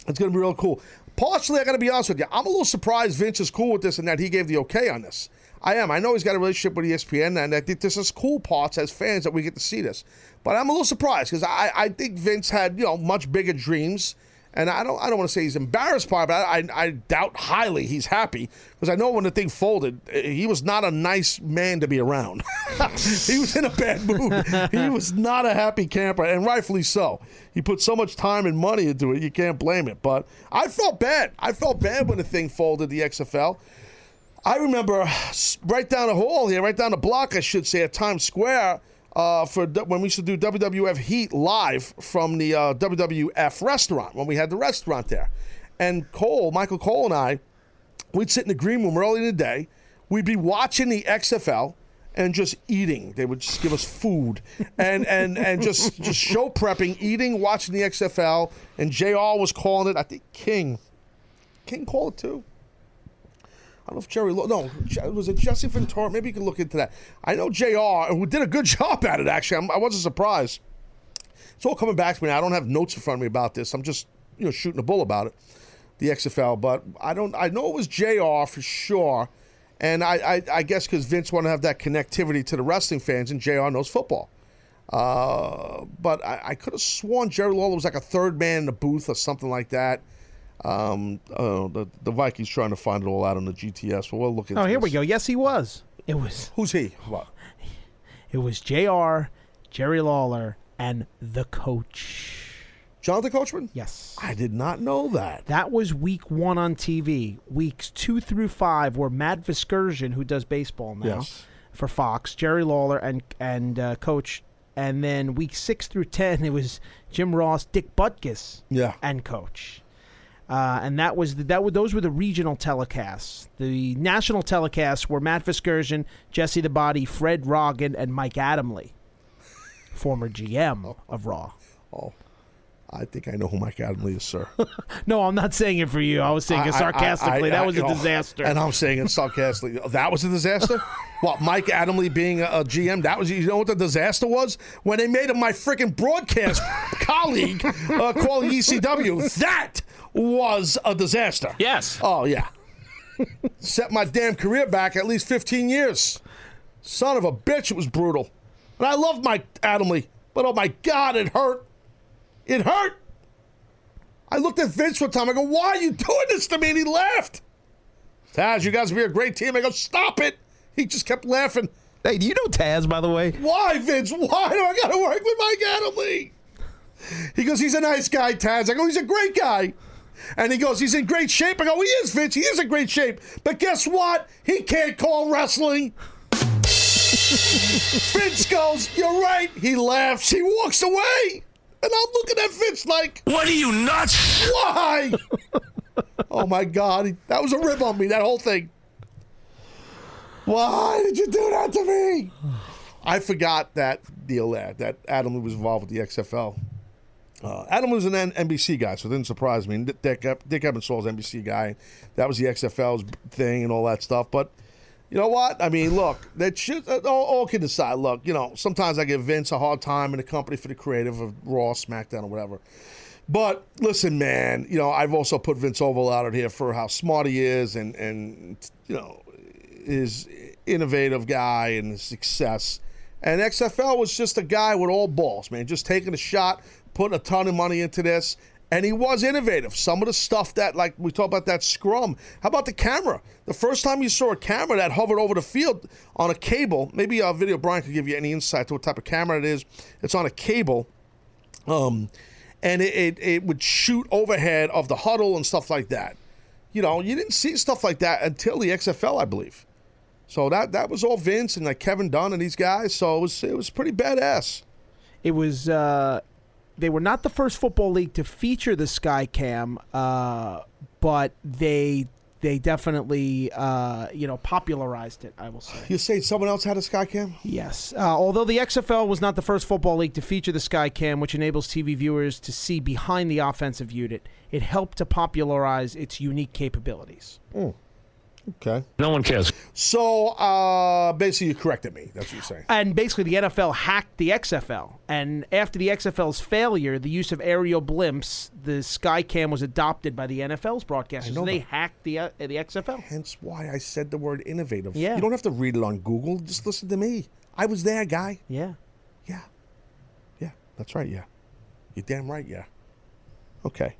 it's going to be real cool. Partially, I got to be honest with you. I'm a little surprised Vince is cool with this and that he gave the okay on this. I am. I know he's got a relationship with ESPN, and I think this is cool parts as fans that we get to see this. But I'm a little surprised because I, I think Vince had you know much bigger dreams, and I don't I don't want to say he's embarrassed by it, but I, I, I doubt highly he's happy because I know when the thing folded, eh, he was not a nice man to be around. he was in a bad mood. he was not a happy camper, and rightfully so. He put so much time and money into it, you can't blame it. But I felt bad. I felt bad when the thing folded, the XFL. I remember right down the hall here, right down the block, I should say, at Times Square, uh, for when we used to do WWF Heat live from the uh, WWF restaurant when we had the restaurant there, and Cole, Michael Cole, and I, we'd sit in the green room early in the day. We'd be watching the XFL and just eating. They would just give us food and and and just just show prepping, eating, watching the XFL. And Jr. was calling it. I think King, King called it too. I don't know if Jerry. No, was it Jesse Ventura? Maybe you can look into that. I know Jr. who did a good job at it. Actually, I'm, I wasn't surprised. It's all coming back to me. I don't have notes in front of me about this. I'm just you know shooting a bull about it, the XFL. But I don't. I know it was Jr. for sure, and I I, I guess because Vince wanted to have that connectivity to the wrestling fans, and Jr. knows football. Uh, but I, I could have sworn Jerry Lawler was like a third man in the booth or something like that. Um, uh, the the Vikings trying to find it all out on the GTS, but we'll look into Oh, here we go. Yes, he was. It was. Who's he? What? It was Jr. Jerry Lawler and the coach. Jonathan Coachman? Yes. I did not know that. That was week one on TV. Weeks two through five were Matt Vasgersian, who does baseball now Yes. for Fox, Jerry Lawler, and and uh, Coach and then week six through ten it was Jim Ross, Dick Butkus, Yeah. and coach. Uh, and that was the, that. were those were the regional telecasts. The national telecasts were Matt Vasgersian, Jesse the Body, Fred Roggin, and Mike Adamle, former GM of Raw. Oh, I think I know who Mike Adamle is, sir. No, I'm not saying it for you. I was saying it I- I- sarcastically. I- that was a oh, disaster. And I'm saying it sarcastically. That was a disaster? what, Mike Adamle being a, a GM? That was, you know what the disaster was? When they made him my freaking broadcast colleague uh, calling ECW. That was a disaster. Yes. Oh, yeah. Set my damn career back at least 15 years. Son of a bitch, it was brutal. And I love Mike Adamle, but oh my God, it hurt. It hurt. I looked at Vince one time. I go, "Why are you doing this to me?" And he laughed. Taz, you guys will be a great team. I go, "Stop it!" He just kept laughing. Hey, do you know Taz, by the way? Why, Vince? Why do I got to work with Mike Adamle? He goes, "He's a nice guy, Taz." I go, "He's a great guy." And he goes, "He's in great shape." I go, "He is, Vince. He is in great shape." But guess what? He can't call wrestling. Vince goes, "You're right." He laughs. He walks away. And I'm looking at Vince like, What are you nuts? why? oh my God, that was a rib on me. That whole thing. Why did you do that to me? I forgot that deal there. That Adam was involved with the XFL. Uh, Adam was an N- NBC guy, so it didn't surprise me. Dick, Dick Ebersol's NBC guy. That was the XFL's thing and all that stuff. But you know what? I mean, look, that shit. uh, All, all kidding aside, look, you know, sometimes I give Vince a hard time in the company for the creative of Raw, SmackDown, or whatever. But listen, man, you know, I've also put Vince Oval out here for how smart he is and and you know his innovative guy and his success. And XFL was just a guy with all balls, man, just taking a shot, putting a ton of money into this. And he was innovative. Some of the stuff that, like we talked about that scrum. How about the camera? The first time you saw a camera that hovered over the field on a cable, maybe a video Brian could give you any insight to what type of camera it is. It's on a cable. Um, and it, it, it would shoot overhead of the huddle and stuff like that. You know, you didn't see stuff like that until the XFL, I believe. So that that was all Vince and like Kevin Dunn and these guys. So it was it was pretty badass. It was. Uh, they were not the first football league to feature the Skycam, uh, but they they definitely uh, you know popularized it. I will say. You say someone else had a Skycam? Yes. Uh, although the XFL was not the first football league to feature the Skycam, which enables TV viewers to see behind the offensive unit, it helped to popularize its unique capabilities. Okay. No one cares. So uh, basically, you corrected me. That's what you're saying. And basically, the NFL hacked the XFL. And after the XFL's failure, the use of aerial blimps, the Skycam was adopted by the NFL's broadcasters. know They that. hacked the uh, the XFL. Hence why I said the word innovative. Yeah. You don't have to read it on Google. Just listen to me. I was there, guy. Yeah. Yeah. Yeah. That's right. Yeah. You're damn right. Yeah. Okay.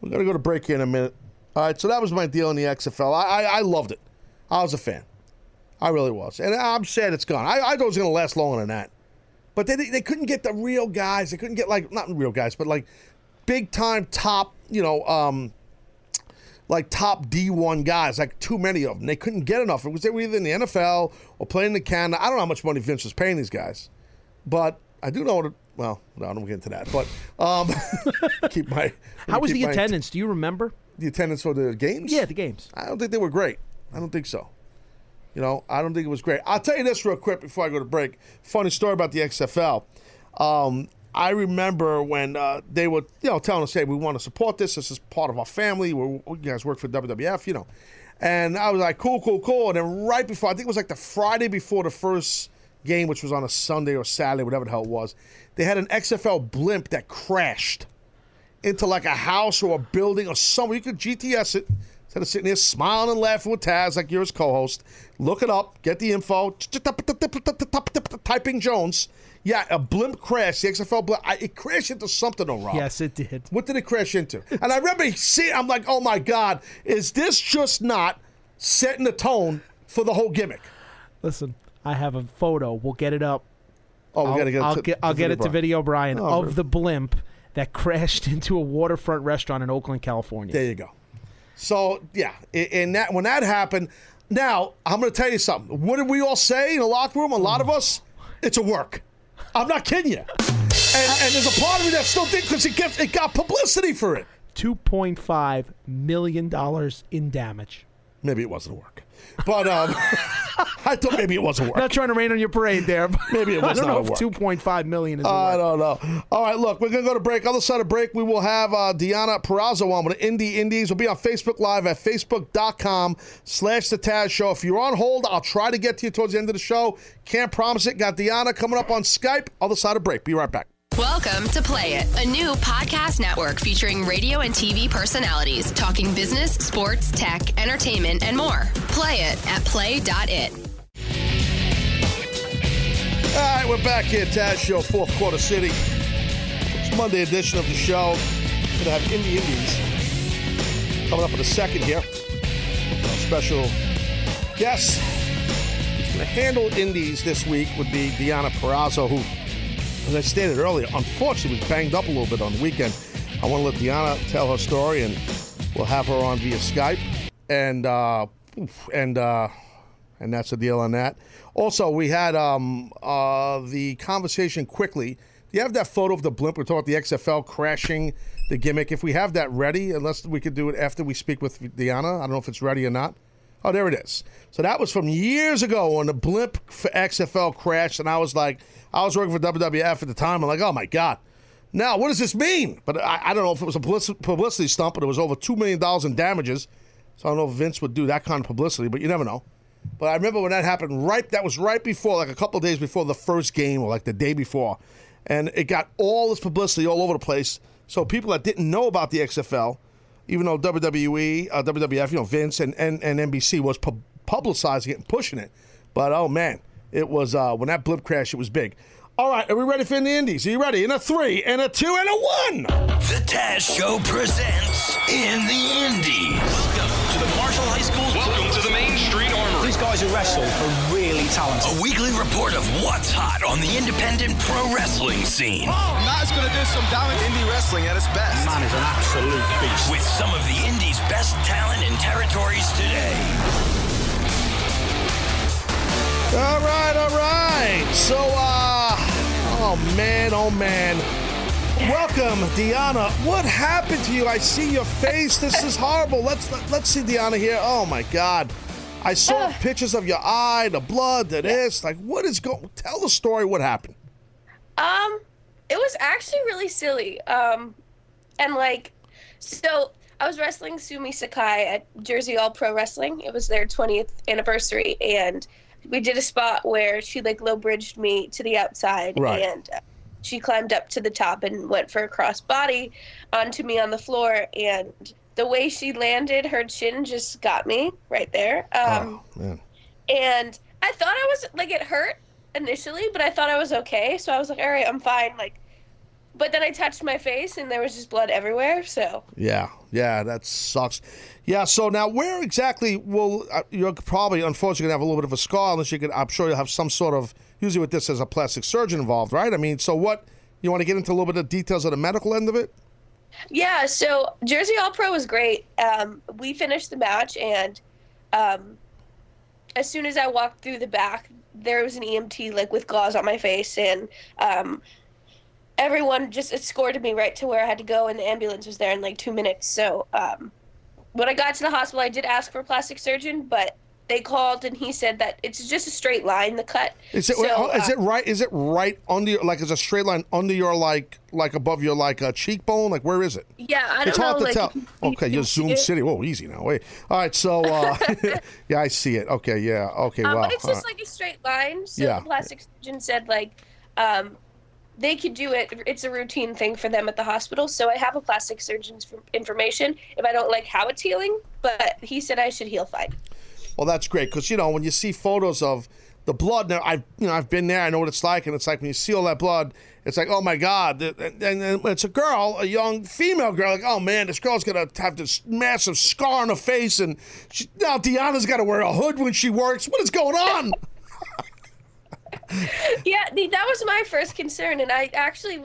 We're gonna go to break here in a minute. All right. So that was my deal in the XFL. I I, I loved it. I was a fan. I really was, and I'm sad it's gone. I, I thought it was gonna last longer than that, but they they couldn't get the real guys. They couldn't get like not real guys, but like big time top. You know. um like top D1 guys, like too many of them. They couldn't get enough. It was they were either in the NFL or playing in the Canada. I don't know how much money Vince was paying these guys, but I do know. What it, well, no, I don't get into that. But um, keep my. How was the attendance? Do you remember? The attendance for the games? Yeah, the games. I don't think they were great. I don't think so. You know, I don't think it was great. I'll tell you this real quick before I go to break. Funny story about the XFL. Um, I remember when uh, they were, you know, telling us, "Hey, we want to support this. This is part of our family. We're, you guys work for WWF, you know." And I was like, "Cool, cool, cool." And then right before, I think it was like the Friday before the first game, which was on a Sunday or Saturday, whatever the hell it was, they had an XFL blimp that crashed into like a house or a building or somewhere. You could GTS it instead of sitting there smiling and laughing with Taz like you're his co-host. Look it up, get the info. Typing Jones. Yeah, a blimp crash. The XFL blimp. I, it crashed into something, though, Rob. Yes, it did. What did it crash into? And I remember seeing. I'm like, oh my god, is this just not setting the tone for the whole gimmick? Listen, I have a photo. We'll get it up. Oh, we I'll, gotta get it I'll to- get, I'll get Video it to Brian. Video Brian Oh, of the blimp that crashed into a waterfront restaurant in Oakland, California. There you go. So yeah, and that when that happened, now I'm going to tell you something. What did we all say in the locker room? A lot of mm. us, it's a work. I'm not kidding you. And, and there's a part of me that still thinks because it gets it got publicity for it. Two point five million dollars in damage. Maybe it wasn't work. But um, I thought maybe it wasn't work. Not trying to rain on your parade there. But Maybe it was I don't not know if work. two point five million is. a I don't know. All right, look, we're going to go to break. Other side of break, we will have uh, Deonna Purrazzo on with Indie Indies. We'll be on Facebook Live at facebook.com slash The Taz Show. If you're on hold, I'll try to get to you towards the end of the show. Can't promise it. Got Deonna coming up on Skype. Other side of break. Be right back. Welcome to Play It, a new podcast network featuring radio and TV personalities talking business, sports, tech, entertainment, and more. Play it at play.it. All right, we're back here, Taz Show, fourth quarter city. It's Monday edition of the show. We're going to have Indie Indies coming up in a second here. Our special guest who's going to handle Indies this week would be Deonna Purrazzo, who, as I stated earlier, unfortunately was banged up a little bit on the weekend. I want to let Deonna tell her story, and we'll have her on via Skype. And uh, and uh, and that's the deal on that. Also, we had um, uh, the conversation quickly. Do you have that photo of the blimp? We're talking about the XFL crashing the gimmick. If we have that ready, unless we could do it after we speak with Deonna. I don't know if it's ready or not. Oh, there it is. So that was from years ago when the blimp for XFL crashed, and I was like, I was working for WWF at the time. I'm like, oh my god. Now, what does this mean? But I, I don't know if it was a publicity stunt, but it was over $2 million in damages. So I don't know if Vince would do that kind of publicity, but you never know. But I remember when that happened, right, that was right before, like a couple days before the first game, or like the day before. And it got all this publicity all over the place. So people that didn't know about the XFL, even though WWE, uh, WWF, you know, Vince and, and, and NBC was pu- publicizing it and pushing it. But oh man, it was, uh, when that blip crashed, it was big. All right, are we ready for in the Indies? Are you ready? In a three, and a two, and a one. The Taz Show presents In the Indies. Welcome to the Marshall High School. Welcome to the Main Street Armory. These guys who wrestle are really talented. A weekly report of what's hot on the independent pro wrestling scene. Oh, Matt's going to do some damage. Indie wrestling at its best. Man is an absolute beast. With some of the Indies' best talent and territories today. All right, all right. So, uh, oh man, oh man. Welcome, Deonna. What happened to you? I see your face. This is horrible. Let's let, let's see Deonna here. Oh my God, I saw pictures of your eye, the blood, the this. Like, what is going? Tell the story. What happened? Um, it was actually really silly. Um, and like, so I was wrestling Sumi Sakai at Jersey All Pro Wrestling. It was their 20th anniversary, and we did a spot where she like low bridged me to the outside, Right. and uh, she climbed up to the top and went for a cross body onto me on the floor, and the way she landed, her chin just got me right there. Um, Man. and I thought I was like it hurt initially, but I thought I was okay. So I was like, all right, I'm fine. Like, but then I touched my face and there was just blood everywhere. So Yeah, yeah, that sucks. Yeah, so now where exactly will uh, you're probably unfortunately gonna have a little bit of a scar unless you could. I'm sure you'll have some sort of usually with this as a plastic surgeon involved, right? I mean, so what you want to get into a little bit of details of the medical end of it? yeah, so Jersey All Pro was great. Um, we finished the match and um, as soon as I walked through the back, there was an EMT like with gauze on my face and um, everyone just escorted me right to where I had to go and the ambulance was there in like two minutes. So um, when I got to the hospital, I did ask for a plastic surgeon, but they called and he said that it's just a straight line, the cut. Is it So, is uh, it right? Is it right under your like? Is a straight line under your like like above your like uh, cheekbone? Like where is it? Yeah, I don't it's know. hard to like, tell. Okay, you're Zoom it. City. Whoa, easy now. Wait. All right, so uh, yeah, I see it. Okay, yeah. Okay, Um, wow. but it's All just right. like a straight line. So Yeah. the plastic surgeon said like um, they could do it. It's a routine thing for them at the hospital. So I have a plastic surgeon's information if I don't like how it's healing. But he said I should heal fine. Well, that's great because you know when you see photos of the blood. Now I've you know I've been there. I know what it's like, and it's like when you see all that blood, it's like oh my god. And it's a girl, a young female girl, like oh man, this girl's gonna have this massive scar on her face, and she, now Deonna's got to wear a hood when she works. What is going on? yeah, that was my first concern, and I actually,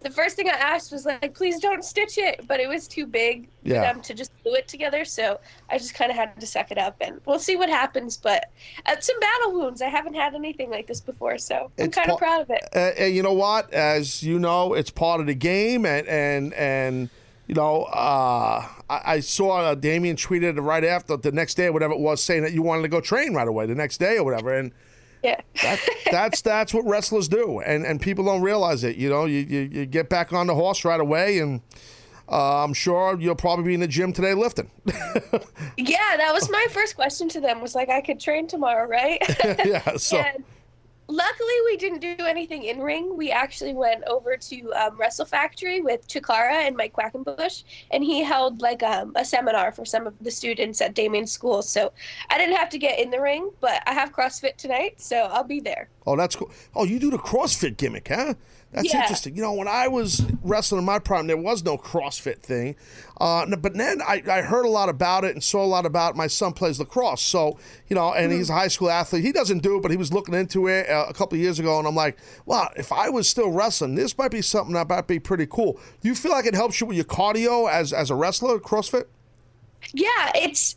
the first thing I asked was like, please don't stitch it, but it was too big Yeah. for them to just glue it together. So I just kind of had to suck it up, and we'll see what happens. But uh, some battle wounds. I haven't had anything like this before, so I'm kind of pa- proud of it. Uh, and you know what? As you know, it's part of the game, and and and you know, uh, I, I saw uh, Damien tweeted right after the next day, or whatever it was, saying that you wanted to go train right away the next day or whatever, and. Yeah. That, that's that's what wrestlers do, and and people don't realize it. You know, you, you, you get back on the horse right away, and uh, I'm sure you'll probably be in the gym today lifting. Yeah, that was my first question to them. Was like, I could train tomorrow, right? yeah. So And luckily, we didn't do anything in ring. We actually went over to um, Wrestle Factory with Chikara and Mike Quackenbush, and he held like um, a seminar for some of the students at Damien's school. So I didn't have to get in the ring, but I have CrossFit tonight, so I'll be there. Oh, that's cool. Oh, you do the CrossFit gimmick, huh? That's Yeah. interesting. You know, when I was wrestling in my prime, there was no CrossFit thing. Uh, but then I, I heard a lot about it and saw a lot about it. My son plays lacrosse. So, you know, and he's a high school athlete. He doesn't do it, but he was looking into it uh, a couple of years ago. And I'm like, wow, if I was still wrestling, this might be something that might be pretty cool. Do you feel like it helps you with your cardio as, as a wrestler, CrossFit? Yeah, it's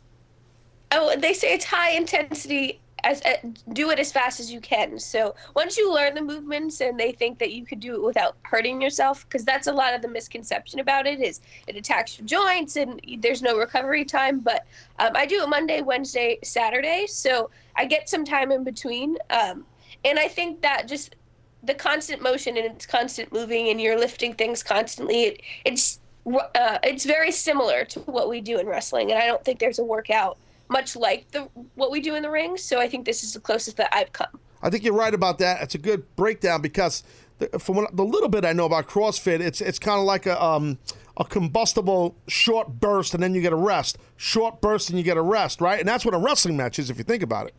oh they say it's high intensity as uh, do it as fast as you can. So once you learn the movements and they think that you could do it without hurting yourself, because that's a lot of the misconception about it is it attacks your joints and there's no recovery time. But um, I do it Monday, Wednesday, Saturday, so I get some time in between. Um, and I think that just the constant motion and it's constant moving and you're lifting things constantly. It, it's uh, it's very similar to what we do in wrestling, and I don't think there's a workout much like the what we do in the ring. So I think this is the closest that I've come. I think you're right about that. It's a good breakdown because the, from what, the little bit I know about CrossFit, it's it's kind of like a um, a combustible short burst and then you get a rest, short burst and you get a rest, right? And that's what a wrestling match is if you think about it.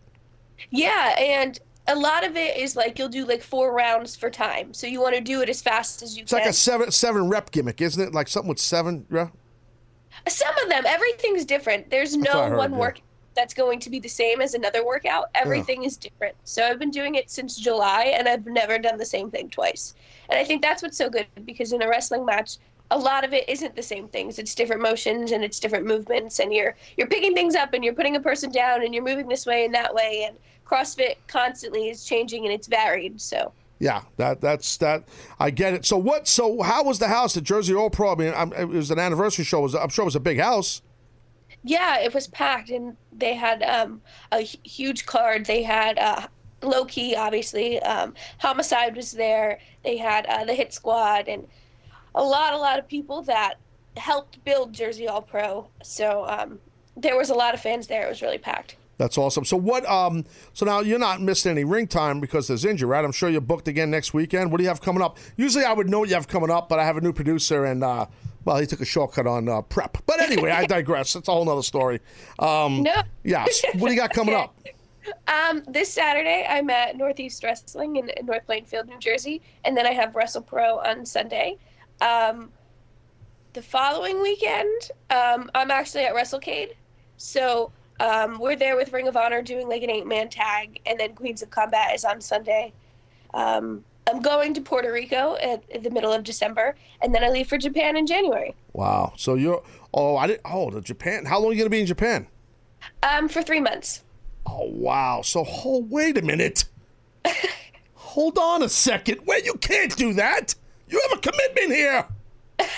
Yeah, and a lot of it is like you'll do like four rounds for time, so you want to do it as fast as you It's can. It's like a seven seven rep gimmick, isn't it? Like something with seven. Yeah. Some of them, everything's different. There's That's no heard, one yeah. work that's going to be the same as another workout. Everything is different. So I've been doing it since July, and I've never done the same thing twice. And I think that's what's so good because in a wrestling match, a lot of it isn't the same things. It's different motions and it's different movements, and you're you're picking things up and you're putting a person down and you're moving this way and that way. And CrossFit constantly is changing and it's varied. So. Yeah, that that's that. I get it. So what? So how was the house at Jersey All Pro? I mean, I'm, it was an anniversary show. Was I'm sure it was a big house. Yeah, it was packed, and they had um, a huge card. They had uh, Low Ki, obviously. Um, Homicide was there. They had uh, the Hit Squad, and a lot, a lot of people that helped build Jersey All Pro. So um, there was a lot of fans there. It was really packed. That's awesome. So what? Um. So now you're not missing any ring time because there's injury, right? I'm sure you're booked again next weekend. What do you have coming up? Usually I would know what you have coming up, but I have a new producer and. uh well, he took a shortcut on uh, prep. But anyway, I digress. It's a whole nother story. Um, No. Yes. What do you got coming up? Um, this Saturday, I'm at Northeast Wrestling in, in North Plainfield, New Jersey, and then I have Wrestle Pro on Sunday. Um, the following weekend, um, I'm actually at WrestleCade, so um, we're there with Ring of Honor doing like an eight-man tag, and then Queens of Combat is on Sunday. Um, I'm going to Puerto Rico at, at the middle of December, and then I leave for Japan in January. Wow. So you're. Oh, I didn't. Oh, the Japan. How long are you going to be in Japan? Um, for three months. Oh, wow. So, hold. Wait a minute. Hold on a second. Wait, you can't do that. You have a commitment here.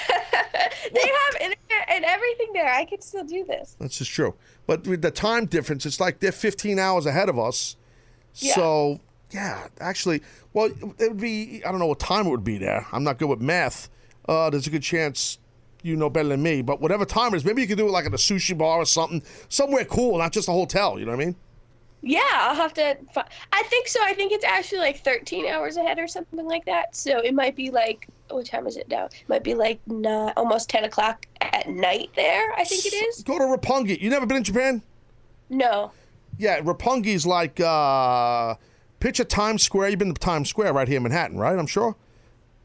They have internet and everything there. I could still do this. That's just true. But with the time difference, it's like they're 15 hours ahead of us. Yeah. So, yeah, actually, well, it would be, I don't know what time it would be there. I'm not good with math. Uh, there's a good chance you know better than me. But whatever time it is, maybe you could do it like at a sushi bar or something, somewhere cool, not just a hotel. You know what I mean? Yeah, I'll have to. I think so. I think it's actually like 13 hours ahead or something like that. So it might be like, what time is it now? It might be like nine, almost 10 o'clock at night there. I think it is. Go to Roppongi. You never been in Japan? No. Yeah, Roppongi's like uh, picture Times Square. You've been to Times Square right here in Manhattan, right? I'm sure.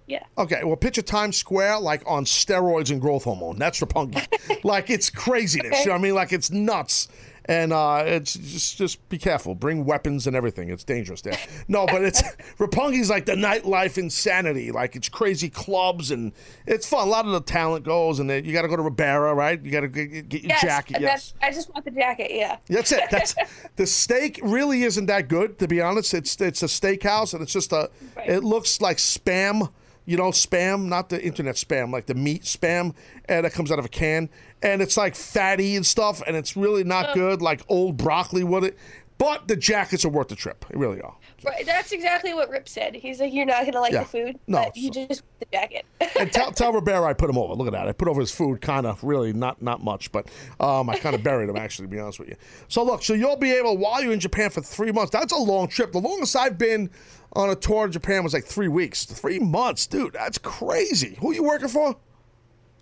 Yeah. Okay, well, picture Times Square like on steroids and growth hormone. That's Roppongi. like it's craziness. You know what I mean? Like it's nuts. And uh, it's just just be careful. Bring weapons and everything. It's dangerous there. No, but it's Roppongi's like the nightlife insanity. Like it's crazy clubs and it's fun. A lot of the talent goes, and then you got to go to Ribera, right? You got to get, get your yes, jacket. Yes. I just want the jacket. Yeah. That's it. That's the steak really isn't that good to be honest. It's it's a steakhouse and it's just a it looks like spam, you know, spam, not the internet spam, like the meat spam and it comes out of a can and it's like fatty and stuff and it's really not Ugh. good like old broccoli with it. But the jackets are worth the trip. They really are. Right. That's exactly what Rip said. He's like, you're not gonna like Yeah. the food, No, but you just the jacket. And tell, tell Ribera I put him over. Look at that. I put over his food, kind of, really, not not much, but um, I kind of buried him, actually, to be honest with you. So, look, so you'll be able, while you're in Japan for three months, that's a long trip. The longest I've been on a tour in Japan was like three weeks. Three months, dude, that's crazy. Who are you working for?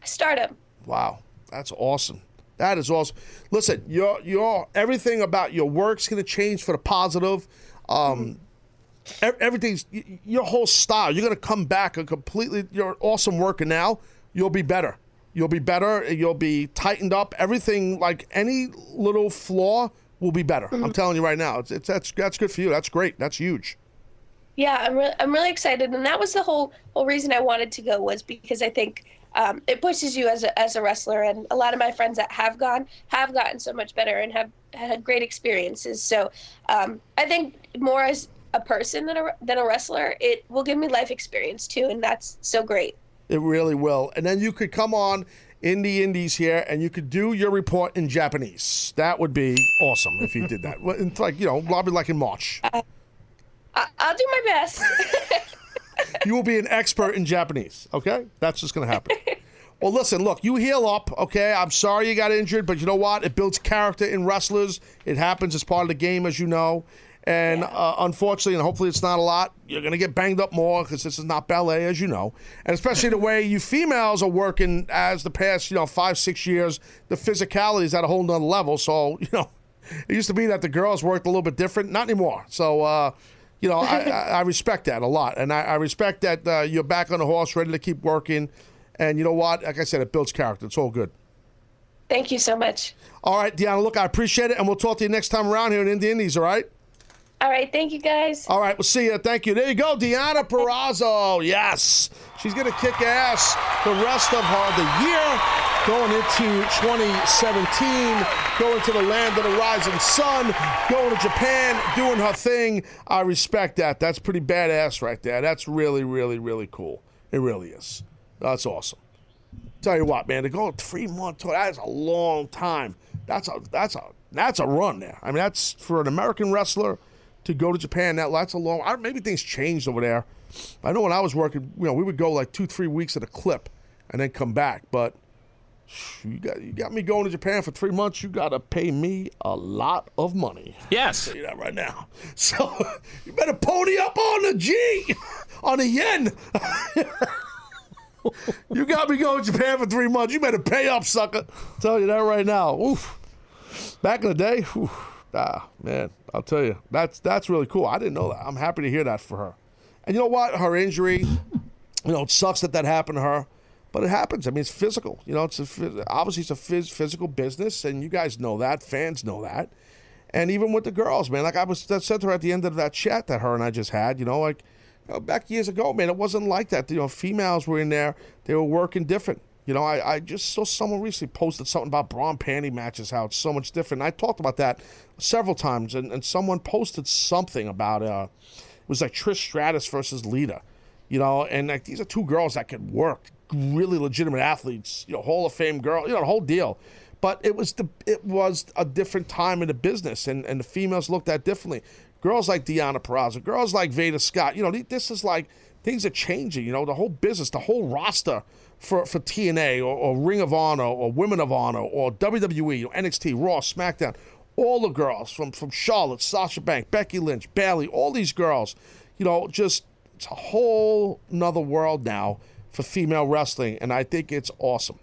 Stardom. Wow, that's awesome. That is awesome. Listen, your your everything about your work's gonna change for the positive. Um, e- everything's your whole style. You're gonna come back a completely. You're an awesome worker now. You'll be better. You'll be better. You'll be tightened up. Everything like any little flaw will be better. I'm telling you right now. It's, it's that's that's good for you. That's great. That's huge. Yeah, I'm really, I'm really excited, and that was the whole whole reason I wanted to go was because I think um, it pushes you as a as a wrestler, and a lot of my friends that have gone have gotten so much better and have had great experiences. So um, I think more as a person than a than a wrestler, it will give me life experience too, and that's so great. It really will. And then you could come on in the indies here and you could do your report in Japanese. That would be awesome if you did that. It's like, you know, probably like in March. I, I'll do my best. You will be an expert in Japanese, okay? That's just going to happen. Well, listen, look, you heal up, okay? I'm sorry you got injured, but you know what? It builds character in wrestlers. It happens as part of the game, as you know. And uh, unfortunately, and hopefully it's not a lot, you're going to get banged up more because this is not ballet, as you know. And especially the way you females are working as the past, you know, five, six years, the physicality is at a whole nother level. So, you know, it used to be that the girls worked a little bit different. Not anymore. So, uh, you know, I, I, respect that a lot. And I, I respect that uh, you're back on the horse, ready to keep working. And you know what? Like I said, it builds character. It's all good. Thank you so much. All right, Deonna, look, I appreciate it. And we'll talk to you next time around here in Indy Indies, all right? All right, thank you guys. All right, we'll see you. Thank you. There you go, Deonna Purrazzo. Yes. She's going to kick ass the rest of her the year, going into 2017, going to the land of the rising sun, going to Japan, doing her thing. I respect that. That's pretty badass right there. That's really, really, really cool. It really is. That's awesome. Tell you what, man, to go three months, that's a long time. That's a that's a that's a run there. I mean, that's for an American wrestler to go to Japan. That that's a long. I, maybe things changed over there. I know when I was working, you know, we would go like two, three weeks at a clip, and then come back. But you got you got me going to Japan for three months. You got to pay me a lot of money. Yes. I'll tell you that right now. So you better pony up on the G, on the yen. you got me going to Japan for three months. You better pay up, sucker. tell you that right now. Oof. Back in the day, oof, ah, man, I'll tell you, that's that's really cool. I didn't know that. I'm happy to hear that for her. And you know what? Her injury, you know, it sucks that that happened to her, but it happens. I mean, it's physical. You know, it's a obviously it's a phys- physical business, and you guys know that. Fans know that. And even with the girls, man, like I was I said to her at the end of that chat that her and I just had, you know, like you know, back years ago, man, it wasn't like that. You know, females were in there; they were working different. You know, I, I just saw someone recently posted something about bra and panty matches, how it's so much different. I talked about that several times, and, and someone posted something about uh, it was like Trish Stratus versus Lita, you know, and like these are two girls that could work, really legitimate athletes, you know, Hall of Fame girl, you know, the whole deal. But it was the it was a different time in the business, and, and the females looked at differently. Girls like Deonna Purrazzo, girls like Veda Scott, you know, this is like things are changing. You know, the whole business, the whole roster for, for TNA or, or Ring of Honor or Women of Honor or WWE or NXT, Raw, SmackDown, all the girls from from Charlotte, Sasha Bank, Becky Lynch, Bayley, all these girls, you know, just it's a whole nother world now for female wrestling, and I think it's awesome.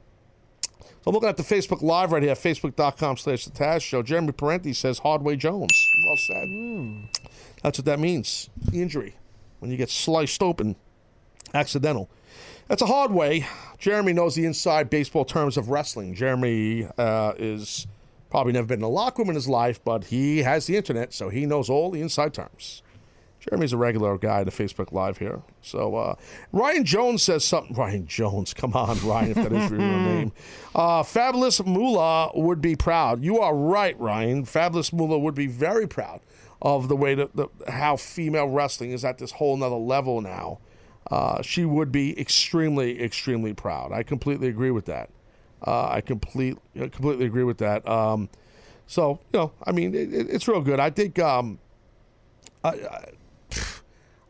So I'm looking at the Facebook Live right here, facebook.com slash the Taz Show. Jeremy Parenti says Hardway Jones. Well said. That's what that means. The injury. When you get sliced open, accidental. That's a hard way. Jeremy knows the inside baseball terms of wrestling. Jeremy uh, is Probably never been in a locker room in his life, but he has the internet, so he knows all the inside terms. Jeremy's a regular guy to Facebook Live here. So uh, Ryan Jones says something. Ryan Jones, come on, Ryan, if that is your real name. Uh, Fabulous Moolah would be proud. You are right, Ryan. Fabulous Moolah would be very proud of the way that the, how female wrestling is at this whole nother level now. Uh, she would be extremely, extremely proud. I completely agree with that. Uh, I complete, completely agree with that. Um, so you know, I mean, it, it, it's real good. I think. Um, I, I,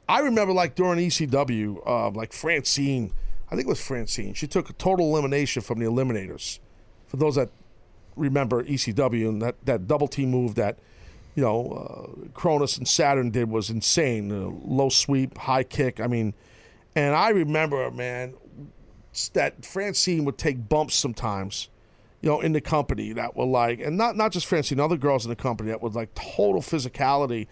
I remember like during ECW, uh, like Francine, I think it was Francine. She took a total elimination from the Eliminators. For those that remember ECW and that, that double team move that, you know, uh, Kronus and Saturn did was insane. Uh, low sweep, high kick. I mean, and I remember, man, that Francine would take bumps sometimes, you know, in the company that were like, and not not just Francine, other girls in the company that was like total physicality,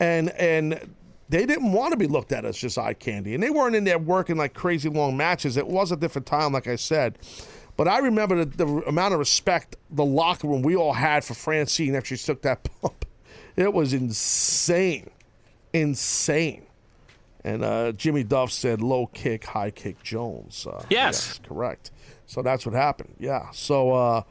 and and they didn't want to be looked at as just eye candy, and they weren't in there working like crazy long matches. It was a different time, like I said. But I remember the, the amount of respect the locker room we all had for Francine after she took that bump. It was insane, insane. And uh, Jimmy Duff said low kick, high kick Jones. Uh, yes. correct. So that's what happened. Yeah. So uh,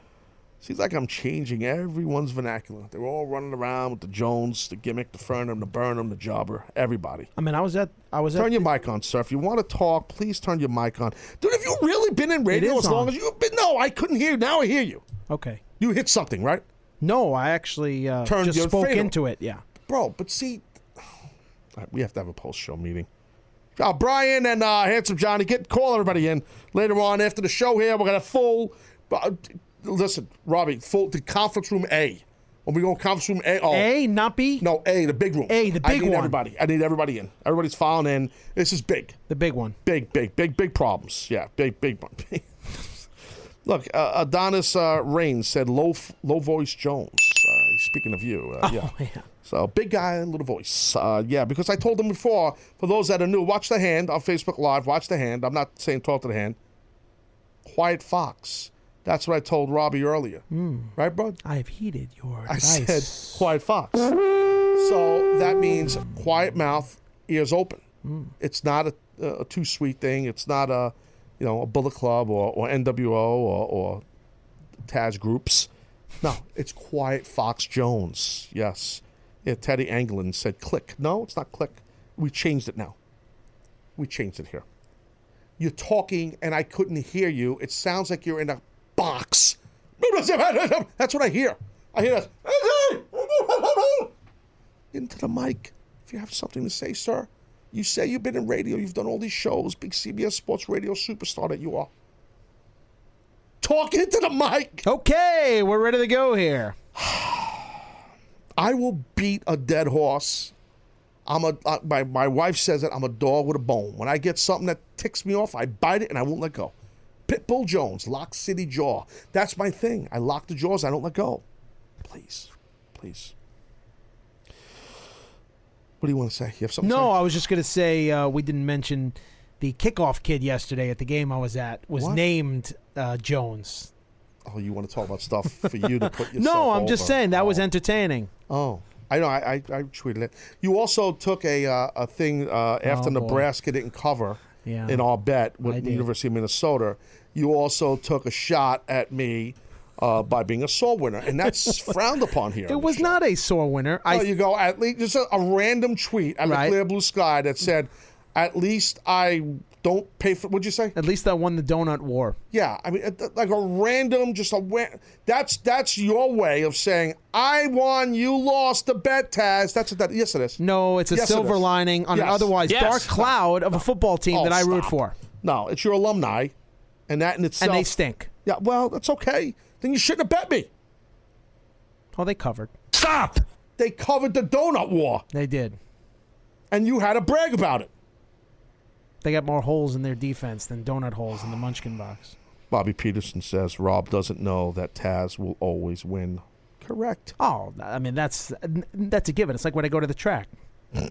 seems like I'm changing everyone's vernacular. They're all running around with the Jones, the gimmick, the Fernham, the Burnham, the Jobber. Everybody. I mean, I was at. I was Turn at. your mic on, sir. If you want to talk, please turn your mic on. Dude, have you really been in radio as long on. as you've been? No, I couldn't hear. Now I hear you. Okay. You hit something, right? No, I actually uh, Turned just spoke into it. Yeah. Bro, but see, right, we have to have a post show meeting. Uh, Brian and uh, Handsome Johnny, get call everybody in later on after the show here. We're gonna full. Uh, listen, Robbie, full the conference room A. When we go conference room A, oh, A, not B. no A, the big room. A, the big I big need one. Everybody, I need everybody in. Everybody's filing in. This is big, The big one. big, big, big, big problems. Yeah, big, big. Look, uh, Adonis uh, Reigns said low, f- low voice Jones. Uh, he's speaking of you, uh, yeah. Oh, yeah. So big guy, little voice. Uh, yeah, because I told them before. For those that are new, watch the hand on Facebook Live. Watch the hand. I'm not saying talk to the hand. Quiet Fox. That's what I told Robbie earlier. Hmm. Right, bud? I have heeded your I advice. said quiet fox. So that means quiet mouth, ears open. Hmm. It's not a, a too sweet thing. It's not a, you know, a Bullet Club or, or NWO or, or Taz groups. No, it's quiet Fox Jones. Yes. Yeah, Teddy Anglin said click. No, it's not click. We changed it now. We changed it here. You're talking and I couldn't hear you. It sounds like you're in a box. That's what I hear. I hear that. Into the mic. If you have something to say, sir, you say you've been in radio, you've done all these shows, big CBS Sports Radio superstar that you are. Talk into the mic. Okay, we're ready to go here. I will beat a dead horse. I'm a uh, my my wife says that I'm a dog with a bone. When I get something that ticks me off, I bite it and I won't let go. Pitbull Jones, Lock City Jaw. That's my thing. I lock the jaws. I don't let go. Please, please. What do you want to say? You have something? No, To I was just gonna say uh, we didn't mention the kickoff kid yesterday at the game I was at was What? named uh, Jones. Oh, you want to talk about stuff for you to put yourself? No, I'm just saying that was Oh. entertaining. Oh, I know. I, I, I tweeted it. You also took a uh, a thing uh, after Oh. Nebraska didn't cover Yeah. in our bet with the. University of Minnesota. You also took a shot at me uh, by being a soul winner, and that's frowned upon here. It was not a sore winner. I Oh, you go at least just a, a random tweet out of Right. clear blue sky that said, "At least I don't pay for." What'd you say? at least I won the donut war. Yeah, I mean, like a random, just a wa- that's that's your way of saying I won, you lost the bet, Taz. That's what that. Yes, it is. No, it's a Yes, silver is. lining on an otherwise Yes. dark cloud of a football team Oh, that I root for, No, it's your alumni, and that in itself. and they stink. Yeah, well, that's okay. Then you shouldn't have bet me. Oh, they covered. Stop! They covered the donut war, They did. and you had to brag about it. They got more holes in their defense than donut holes in the Munchkin box. Bobby Peterson says Rob doesn't know that Taz will always win. Correct. Oh, I mean that's that's a given. It's like when I go to the track. You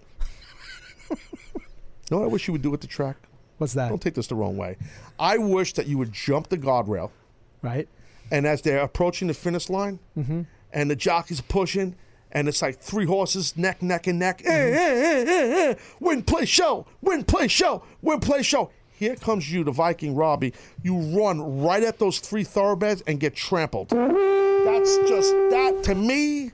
know what I wish you would do at the track? What's that? Don't take this the wrong way. I wish that you would jump the guardrail, Right? and as they're approaching the finish line, Mm-hmm. and the jockeys pushing, and it's like three horses neck, neck, and neck. Eh, eh, eh, eh. Win, play, show. Win, play, show. Win, play, show. Here comes you, the Viking Robbie. You run right at those three thoroughbreds and get trampled. That's just that to me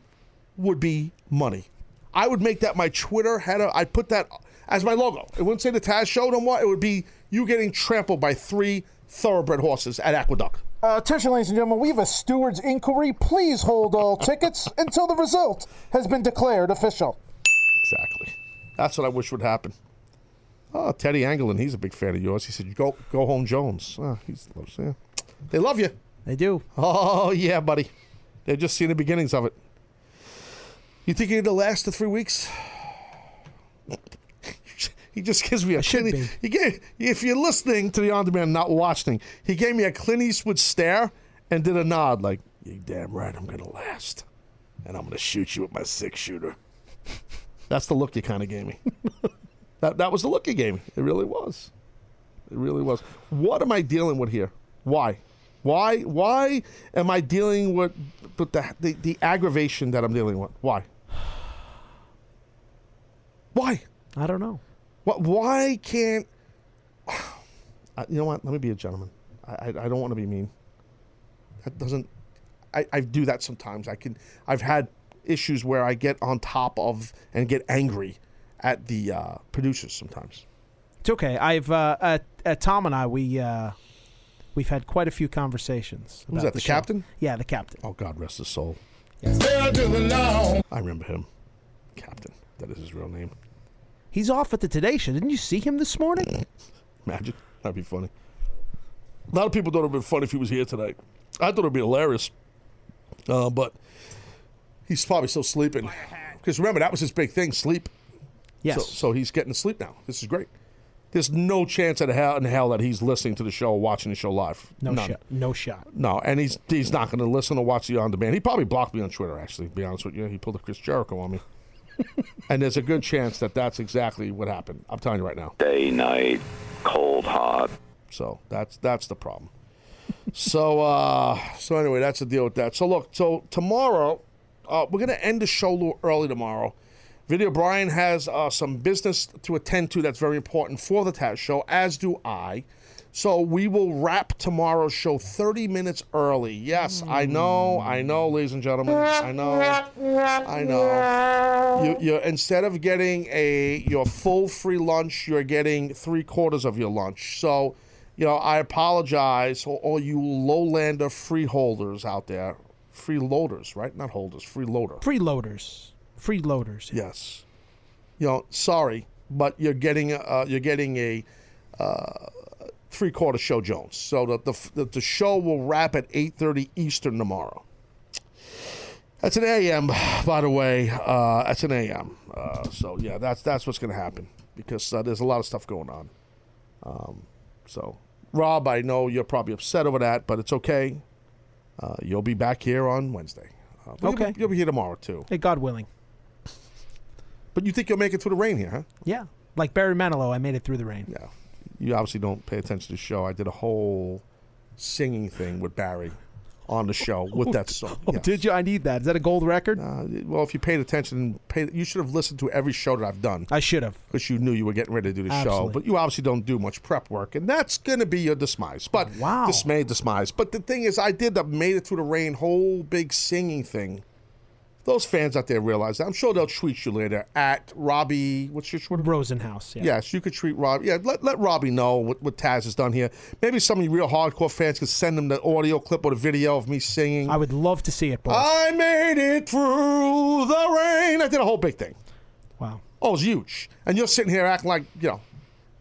would be money. I would make that my Twitter header. I'd put that as my logo. It wouldn't say the Taz Show no more. It would be you getting trampled by three thoroughbred horses at Aqueduct. Uh, attention, ladies and gentlemen, we have a steward's inquiry. Please hold all tickets until the result has been declared official. Exactly. That's what I wish would happen. Oh, Teddy Anglin, he's a big fan of yours. He said, "Go, go home, Jones." Oh, he's loves. Yeah, they love you. They do. Oh yeah, buddy. They're just seeing the beginnings of it. You think it'll last the three weeks? He just gives me a should Clint, he gave, if you're listening to the on demand, not watching, he gave me a Clint Eastwood stare and did a nod like, "You damn right, I'm gonna last, and I'm gonna shoot you with my six shooter." That's the look you kind of gave me. that that was the look you gave me. It really was. It really was. What am I dealing with here? Why? Why? Why am I dealing with, with the, the the aggravation that I'm dealing with? Why? Why? I don't know. What? Why can't? I- You know what? Let me be a gentleman. I I, I don't want to be mean. That doesn't. I, I do that sometimes. I can. I've had issues where I get on top of and get angry at the uh, producers sometimes. It's okay. I've uh, at, at Tom and I we uh, we've had quite a few conversations. Who's that? The, show. captain? Yeah, the captain. Oh God, rest his soul. Fair to the law. I remember him. Captain. That is his real name. He's off at the Today Show. Didn't you see him this morning? Imagine. That'd be funny. A lot of people thought it would be funny if he was here tonight. I thought it would be hilarious. Uh, but he's probably still sleeping. Because remember, that was his big thing sleep. Yes. So, so he's getting to sleep now. This is great. There's no chance in hell, in hell that he's listening to the show or watching the show live. No None. shot. No shot. No, and he's he's not going to listen or watch the on demand. He probably blocked me on Twitter. Actually, to be honest with you, he pulled a Chris Jericho on me. And there's a good chance that that's exactly what happened. I'm telling you right now. Day, night, cold, hot. So that's that's the problem. so uh so anyway, that's the deal with that. So look, so tomorrow, uh, we're gonna end the show a little early tomorrow. Video Brian has uh, some business to attend to that's very important for the Taz show, as do I. So we will wrap tomorrow's show 30 minutes early. Yes, I know, I know, ladies and gentlemen. I know, I know. You, you're instead of getting a your full free lunch, you're getting three quarters of your lunch. So, you know, I apologize for all you lowlander freeholders out there. Freeloaders, right? Not holders, freeloader. Freeloaders. Freeloaders. Yes. You know, sorry, but you're getting uh, you're getting a uh, three quarter show Jones. So the, the the show will wrap at eight thirty Eastern tomorrow. That's an AM, by the way. Uh, that's an AM. Uh, so yeah, that's that's what's going to happen because uh, there's a lot of stuff going on. Um, so Rob, I know you're probably upset over that, but it's okay. Uh, you'll be back here on Wednesday. Uh, but you'll be- Okay. you'll be here tomorrow too. Hey, God willing. But you think you'll make it through the rain here, huh? Yeah. Like Barry Manilow, I made it through the rain. Yeah. You obviously don't pay attention to the show. I did a whole singing thing with Barry on the show with that song. Oh, did you? I need that. Is that a gold record? Uh, well, if you paid attention, paid, you should have listened to every show that I've done. I should have. Because you knew you were getting ready to do the show. But you obviously don't do much prep work, and that's going to be your dismise. But wow. dismay, dismise. But the thing is, I did the Made It Through the Rain whole big singing thing. Those fans out there realize that. I'm sure they'll tweet you later at Robbie. What's your Twitter? Rosenhouse. Yeah. Yes, you could treat Robbie. Yeah, let, let Robbie know what, what Taz has done here. Maybe some of you real hardcore fans could send him the audio clip or the video of me singing. I would love to see it, boys. I made it through the rain. I did a whole big thing. Wow. Oh, it was huge. And you're sitting here acting like, you know,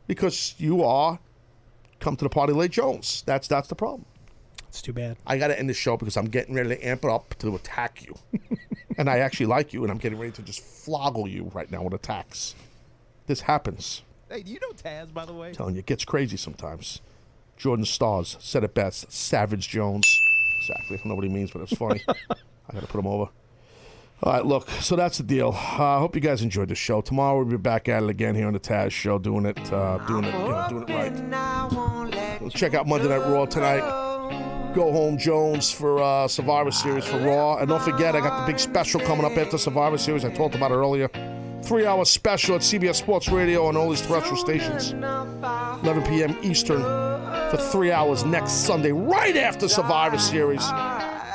because you are come to the party late Jones. That's that's the problem. It's too bad. I got to end the show because I'm getting ready to amp it up to attack you. and I actually like you, and I'm getting ready to just floggle you right now with attacks. This happens. Hey, do you know Taz, by the way? telling you, it gets crazy sometimes. Jordan Stars said it best. Savage Jones. Exactly. I don't know what he means, but it's funny. I got to put him over. All right, look. So that's the deal. I hope you guys enjoyed the show. Tomorrow we'll be back at it again here on the Taz Show, doing it, uh, doing it, you know, doing it right. Check out Monday Night Raw tonight. Go Home Jones for uh, Survivor Series for Raw. And don't forget, I got the big special coming up after Survivor Series. I talked about it earlier. Three hour special at CBS Sports Radio on all these terrestrial stations. 11 p.m. Eastern for three hours next Sunday, right after Survivor Series.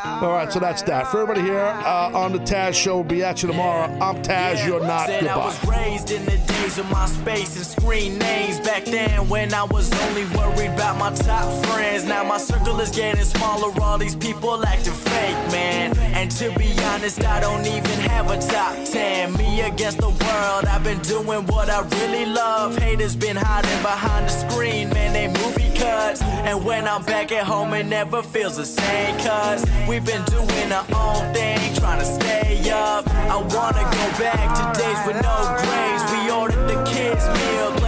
All right, so that's that. For everybody here uh, on the Taz Show, we'll be at you tomorrow. I'm Taz, you're not. Said I Goodbye. was raised in the days of Myspace and screen names. Back then, when I was only worried about my top friends. Now my circle is getting smaller. All these people acting fake, man. And to be honest, I don't even have a top ten. Me against the world. I've been doing what I really love. Haters been hiding behind the screen, man. They movie cuts. And when I'm back at home, it never feels the same. Cause we've been doing our own thing, trying to stay up. I wanna go back to days with no grades. We ordered the kids' meal,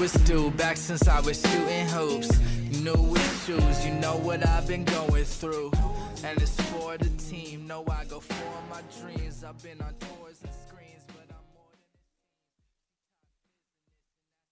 the truest back since I was shooting hoops. New issues, you know what I've been going through. And it's for the team, know I go for my dreams. I've been on